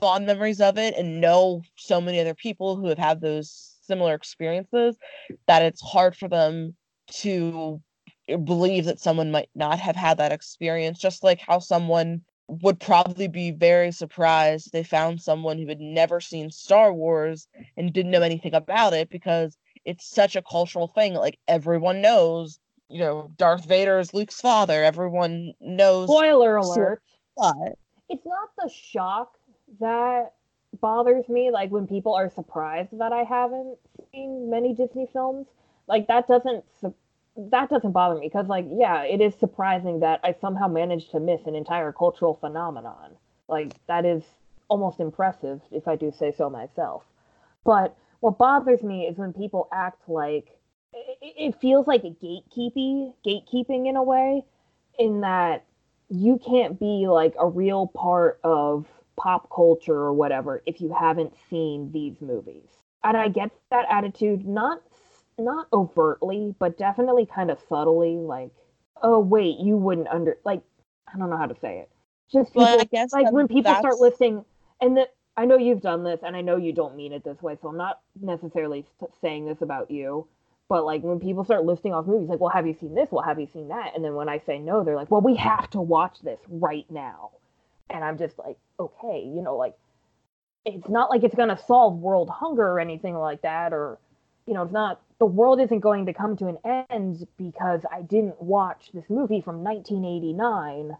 fond memories of it, and know so many other people who have had those similar experiences that it's hard for them to believe that someone might not have had that experience just like how someone would probably be very surprised they found someone who had never seen Star Wars and didn't know anything about it because it's such a cultural thing. Like everyone knows, you know, Darth Vader is Luke's father. Everyone knows. Spoiler alert. But it's not the shock that bothers me, like when people are surprised that I haven't seen many Disney films. Like that doesn't su- that doesn't bother me because like yeah it is surprising that i somehow managed to miss an entire cultural phenomenon. Like that is almost impressive if i do say so myself. But what bothers me is when people act like it, it feels like a gatekeeping gatekeeping in a way in that you can't be like a real part of pop culture or whatever if you haven't seen these movies. And i get that attitude not not overtly, but definitely kind of subtly, like, oh wait, you wouldn't under like I don't know how to say it. Just people, well, I guess like when people that's... start listing, and that I know you've done this, and I know you don't mean it this way, so I'm not necessarily saying this about you. But like when people start listing off movies, like, well, have you seen this? Well, have you seen that? And then when I say no, they're like, well, we have to watch this right now. And I'm just like, okay, you know, like it's not like it's gonna solve world hunger or anything like that, or you know, it's not the world isn't going to come to an end because I didn't watch this movie from 1989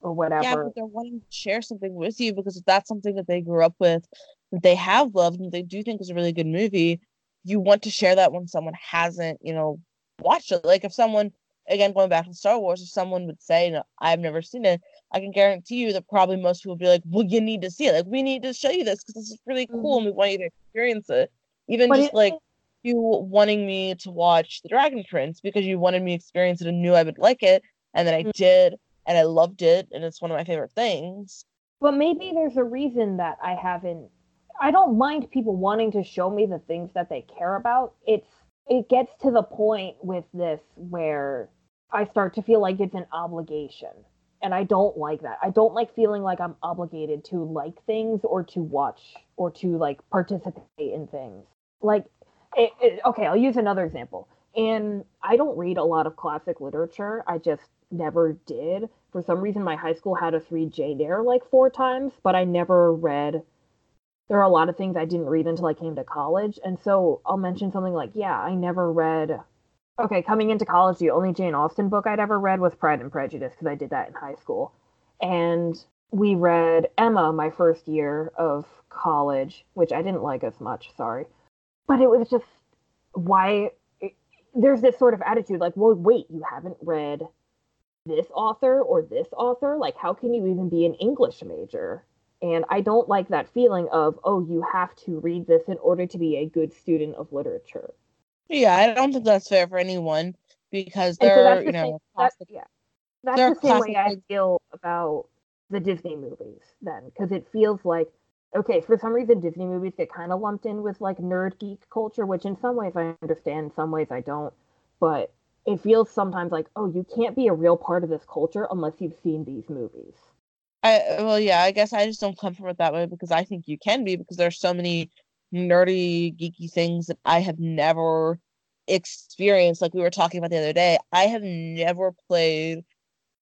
or whatever. Yeah, but they're wanting to share something with you because if that's something that they grew up with, that they have loved, and they do think is a really good movie, you want to share that when someone hasn't, you know, watched it. Like if someone, again, going back to Star Wars, if someone would say, no, I've never seen it, I can guarantee you that probably most people would be like, well, you need to see it. Like, we need to show you this because this is really cool mm-hmm. and we want you to experience it. Even but just it, like you wanting me to watch The Dragon Prince because you wanted me to experience it and knew I would like it. And then I mm-hmm. did, and I loved it, and it's one of my favorite things. But maybe there's a reason that I haven't. I don't mind people wanting to show me the things that they care about. It's it gets to the point with this where I start to feel like it's an obligation. And I don't like that. I don't like feeling like I'm obligated to like things or to watch or to like participate in things. Like it, it, okay, I'll use another example. And I don't read a lot of classic literature. I just never did. For some reason, my high school had us read Jane Eyre like four times, but I never read. There are a lot of things I didn't read until I came to college. And so I'll mention something like, yeah, I never read. Okay, coming into college, the only Jane Austen book I'd ever read was Pride and Prejudice because I did that in high school. And we read Emma my first year of college, which I didn't like as much, sorry but it was just why it, there's this sort of attitude like well wait you haven't read this author or this author? Like how can you even be an english major? And i don't like that feeling of oh you have to read this in order to be a good student of literature. Yeah i don't think that's fair for anyone because there so you know that's, yeah. that's the same way i feel about the disney movies then because it feels like okay, for some reason Disney movies get kind of lumped in with like nerd geek culture, which in some ways I understand, some ways I don't. But it feels sometimes like, oh, you can't be a real part of this culture unless you've seen these movies. I well, yeah, I guess I just don't come from it that way because I think you can be because there's so many nerdy, geeky things that I have never experienced. Like we were talking about the other day, I have never played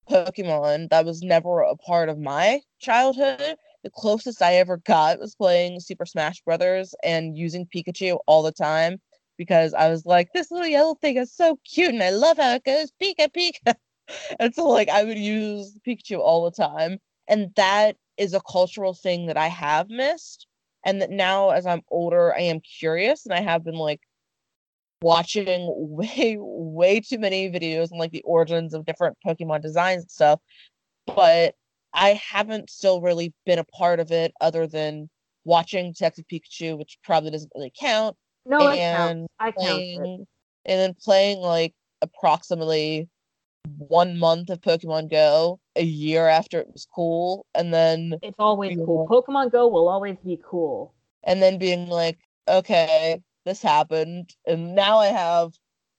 Pokemon. That was never a part of my childhood the closest I ever got was playing Super Smash Brothers and using Pikachu all the time because I was like, this little yellow thing is so cute and I love how it goes Pika Pika. *laughs* and so like I would use Pikachu all the time. And that is a cultural thing that I have missed. And that now as I'm older, I am curious and I have been like watching *laughs* way, way too many videos and like the origins of different Pokemon designs and stuff. But I haven't still really been a part of it other than watching Detective Pikachu, which probably doesn't really count. No, and I count. And then playing like approximately one month of Pokemon Go a year after it was cool, and then it's always cool. Like, Pokemon Go will always be cool. And then being like, okay, this happened, and now I have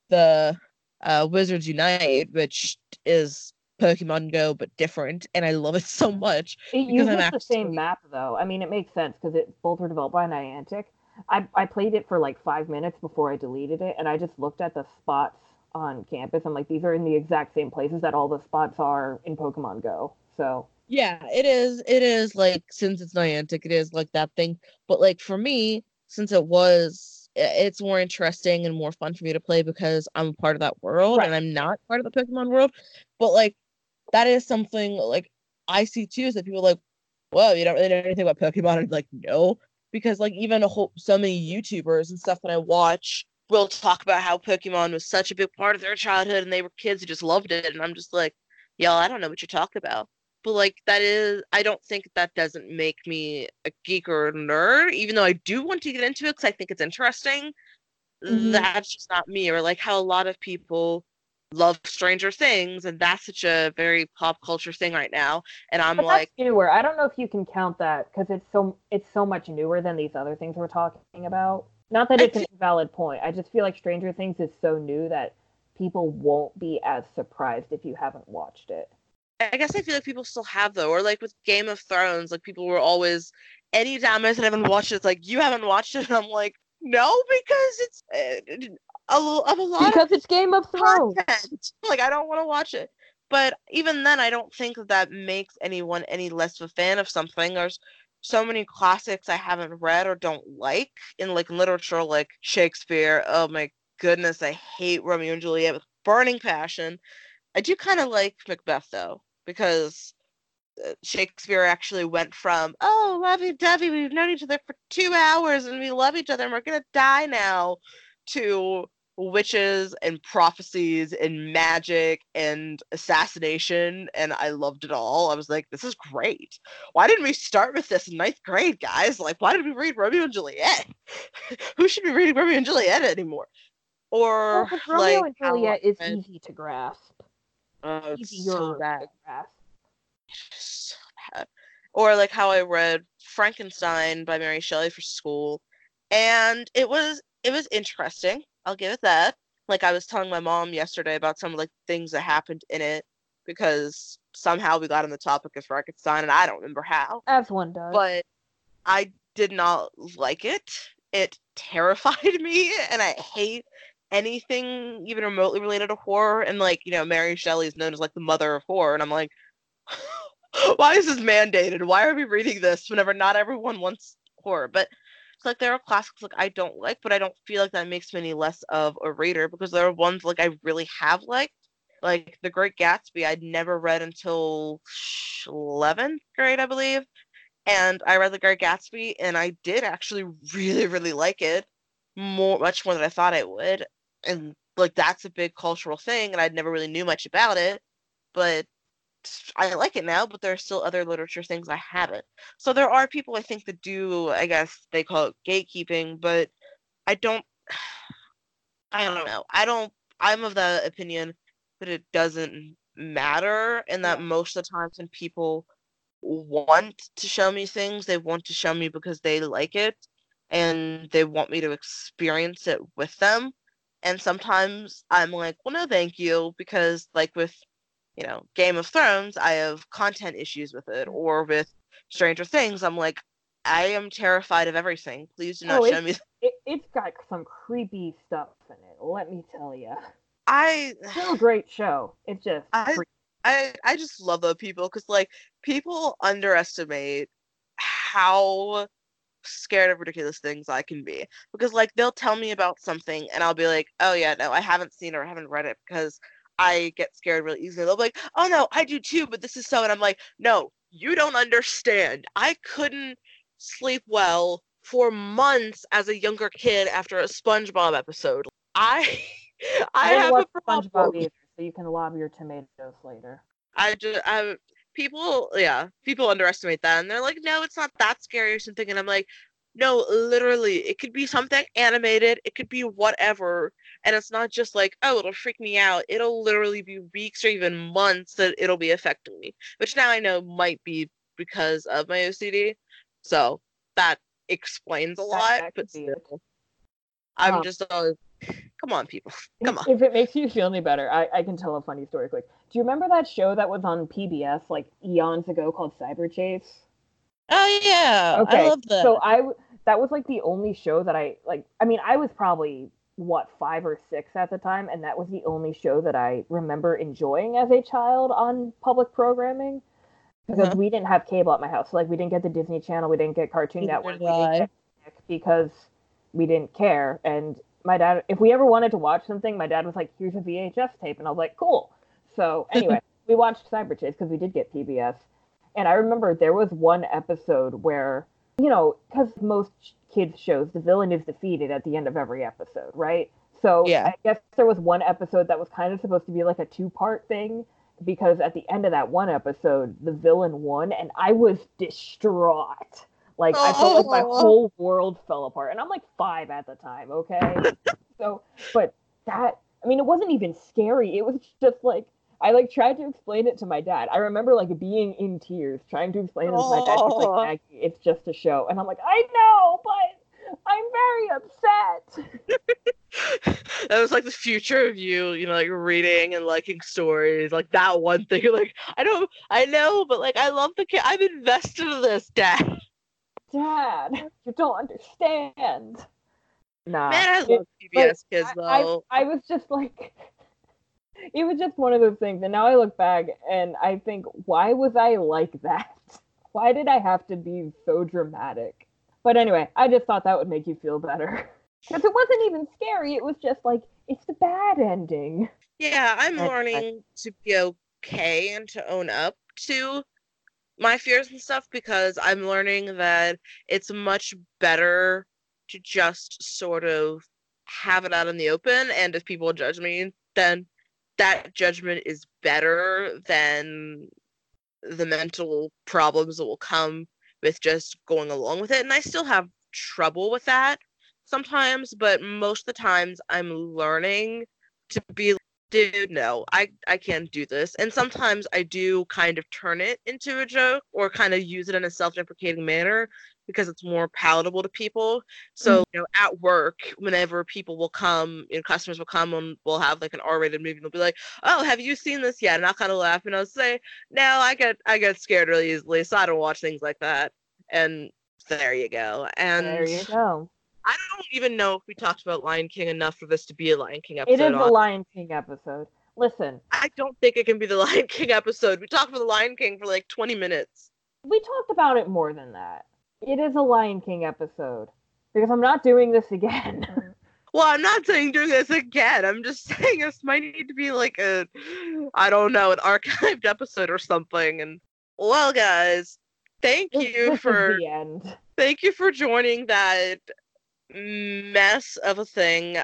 the uh, Wizards Unite, which is Pokemon Go, but different, and I love it *laughs* so much. It uses the same map, though. I mean, it makes sense because it both were developed by Niantic. I, I played it for like five minutes before I deleted it, and I just looked at the spots on campus. I'm like, these are in the exact same places that all the spots are in Pokemon Go. So yeah, it is. It is like since it's Niantic, it is like that thing. But like for me, since it was, it's more interesting and more fun for me to play because I'm a part of that world Right. and I'm not part of the Pokemon world. But like that is something like I see too is that people are like, whoa, you don't really know anything about Pokemon. And like, no, because like even a whole so many YouTubers and stuff that I watch will talk about how Pokemon was such a big part of their childhood and they were kids who just loved it. And I'm just like, y'all, I don't know what you're talking about. But like that is, I don't think that doesn't make me a geek or a nerd, even though I do want to get into it because I think it's interesting. Mhm. That's just not me. Or like how a lot of people love Stranger Things, and that's such a very pop culture thing right now. And I'm but like, that's newer. I don't know if you can count that because it's so it's so much newer than these other things we're talking about. Not that it's an invalid point. I just feel like Stranger Things is so new that people won't be as surprised if you haven't watched it. I guess I feel like people still have though, or like with Game of Thrones, like people were always anytime I said I haven't watched it, it's like you haven't watched it, *laughs* and I'm like, no, because it's uh, a, of a lot of Because it's Game of Thrones. content. Like I don't want to watch it. But even then, I don't think that that makes anyone any less of a fan of something. There's so many classics I haven't read or don't like in like literature, like Shakespeare. Oh my goodness, I hate Romeo and Juliet with burning passion. I do kind of like Macbeth though, because uh, Shakespeare actually went from oh lovey-dovey, we've known each other for two hours and we love each other and we're gonna die now, to witches and prophecies and magic and assassination and I loved it all. I was like, this is great. Why didn't we start with this in ninth grade, guys? Like, why did we read Romeo and Juliet? *laughs* Who should be reading Romeo and Juliet anymore? Or Well, Romeo like and Juliet is read- easy to grasp. Oh, Easier so to grasp. so bad. Or like how I read Frankenstein by Mary Shelley for school, and it was it was interesting. I'll give it that. Like I was telling my mom yesterday about some of like things that happened in it because somehow we got on the topic of Frankenstein, and I don't remember how. As one does. But I did not like it. It terrified *laughs* me, and I hate anything even remotely related to horror. And like you know, Mary Shelley is known as like the mother of horror, and I'm like, *laughs* why is this mandated? Why are we reading this whenever not everyone wants horror? But like there are classics like I don't like, but I don't feel like that makes me any less of a reader because there are ones like I really have liked. Like The Great Gatsby, I'd never read until 11th grade, I believe. And I read The Great Gatsby, and I did actually *laughs* really, really like it more, much more than I thought I would. And like that's a big cultural thing, and I'd never really knew much about it. But I like it now, but there are still other literature things I haven't. So there are people I think that do, I guess they call it gatekeeping, but I don't, *sighs* I don't know. I don't, I'm of the opinion that it doesn't matter, and that most of the times when people want to show me things, they want to show me because they like it and they want me to experience it with them. And sometimes I'm like, well, no, thank you, because like with you know, Game of Thrones, I have content issues with it, mm-hmm. or with Stranger Things, I'm like, I am terrified of everything. Please do not Oh, show me. *laughs* it, it's got some creepy stuff in it. Let me tell you. I, Still a great show. It's just I, creepy. I, I just love those people because like people underestimate how scared of ridiculous things I can be because like they'll tell me about something and I'll be like, oh yeah, no, I haven't seen it or I haven't read it because I get scared really easily. They'll be like, oh no, I do too, but this is so, and I'm like, no, you don't understand. I couldn't sleep well for months as a younger kid after a SpongeBob episode. I, *laughs* I, I have a SpongeBob either, so you can lob your tomatoes later. I just, I, people, yeah, people underestimate that, and they're like, no, it's not that scary or something, and I'm like, no, literally, it could be something animated, it could be whatever, and it's not just like, oh, it'll freak me out. It'll literally be weeks or even months that it'll be affecting me, which now I know might be because of my OCD, so that explains a lot, that but could be it. still, I'm Um, just always, come on, people, come on. If it makes you feel any better, I, I can tell a funny story quick. Do you remember that show that was on PBS like eons ago called Cyberchase? Oh yeah, Okay, I love that. So I that was like the only show that I like. I mean, I was probably what five or six at the time, and that was the only show that I remember enjoying as a child on public programming because Uh-huh. we didn't have cable at my house. like we didn't get the Disney Channel, we didn't get Cartoon Network, didn't get because we didn't care. And my dad, if we ever wanted to watch something, my dad was like, "Here's a VHS tape," and I was like, "Cool." So *laughs* anyway, we watched Cyberchase because we did get PBS, and I remember there was one episode where you know, because most kids shows, the villain is defeated at the end of every episode, right? So Yeah. I guess there was one episode that was kind of supposed to be like a two part thing because at the end of that one episode, the villain won, and I was distraught. Like I felt like my Oh. whole world fell apart, and I'm like five at the time, okay? *laughs* so, but that, I mean, it wasn't even scary. It was just like I like tried to explain it to my dad. I remember like being in tears trying to explain it to my dad. He's like, Maggie, it's just a show, and I'm like, I know, but I'm very upset. *laughs* that was like the future of you, you know, like reading and liking stories, like that one thing. *laughs* You're like, I don't, I know, but like, I love the kid. I'm invested in this, Dad. Dad, you don't understand. Nah, Man, I love PBS kids I, I, though. I was just like, it was just one of those things. And now I look back and I think, why was I like that? *laughs* Why did I have to be so dramatic? But anyway, I just thought that would make you feel better. *laughs* Because it wasn't even scary. It was just like, it's the bad ending. Yeah, I'm I- I- learning to be okay and to own up to my fears and stuff because I'm learning that it's much better to just sort of have it out in the open and if people judge me then that judgment is better than the mental problems that will come with just going along with it. And I still have trouble with that sometimes but most of the times I'm learning to be dude no i i can't do this. And sometimes i do kind of turn it into a joke or kind of use it in a self-deprecating manner because it's more palatable to people so mm. you know at work whenever people will come and customers will come and we'll have like an r-rated movie and they'll be like oh have you seen this yet and i'll kind of laugh and i'll say no i get i get scared really easily so i don't watch things like that and there you go and there you go. i don't even know if we talked about lion king enough for this to be a lion king episode It is the on- Lion King episode. Listen, I don't think it can be the *laughs* Lion King episode. We talked about the Lion King for like 20 minutes. we talked about it more than that. It is a Lion King episode. Because I'm not doing this again. *laughs* Well, I'm not saying doing this again. I'm just *laughs* saying this might need to be like a, I don't know, an archived *laughs* episode or something. And well, guys, thank you this for the end. thank you for joining that mess of a thing.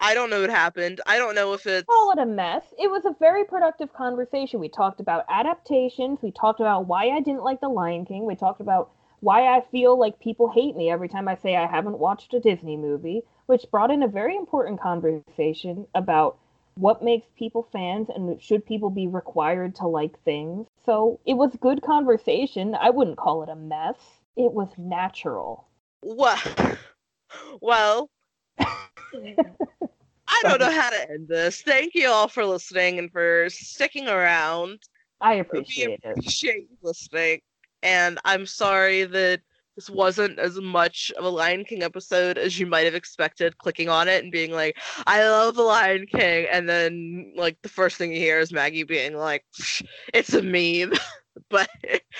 I don't know what happened. I don't know if it's call it a mess. It was a very productive conversation. We talked about adaptations. We talked about why I didn't like The Lion King. We talked about why I feel like people hate me every time I say I haven't watched a Disney movie, which brought in a very important conversation about what makes people fans and should people be required to like things. So it was good conversation. I wouldn't call it a mess. It was natural. well, well. *laughs* I don't know how to end this. Thank you all for listening and for sticking around. I We appreciate it. appreciate you listening. And I'm sorry that this wasn't as much of a Lion King episode as you might have expected, clicking on it and being like, I love the Lion King. And then, like, the first thing you hear is Maggie being like, it's a meme. *laughs* but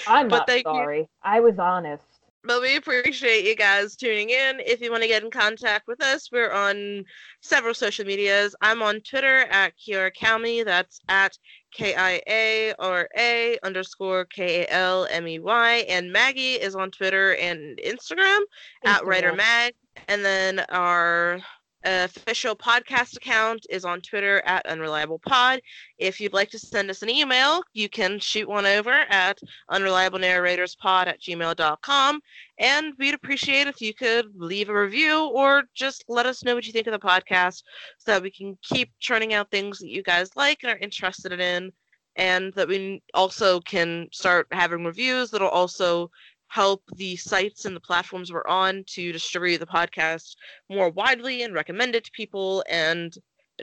I'm but not thank you. sorry. I was honest. But we appreciate you guys tuning in. If you want to get in contact with us, we're on several social medias. I'm on Twitter at Kiara Kalmey. That's at K I A R A underscore K A L M E Y. And Maggie is on Twitter and Instagram at Writer Mag. And then our Uh, official podcast account is on Twitter at Unreliable Pod. If you'd like to send us an email, you can shoot one over at unreliablenarratorspod at gmail.com. And we'd appreciate if you could leave a review or just let us know what you think of the podcast so that we can keep churning out things that you guys like and are interested in. And that we also can start having reviews that'll also help the sites and the platforms we're on to distribute the podcast more widely and recommend it to people and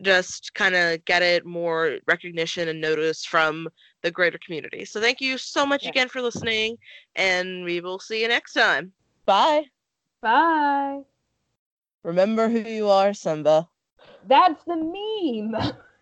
just kind of get it more recognition and notice from the greater community. So thank you so much Yeah. again for listening, and we will see you next time. Bye. Bye. Remember who you are, Simba. That's the meme. *laughs*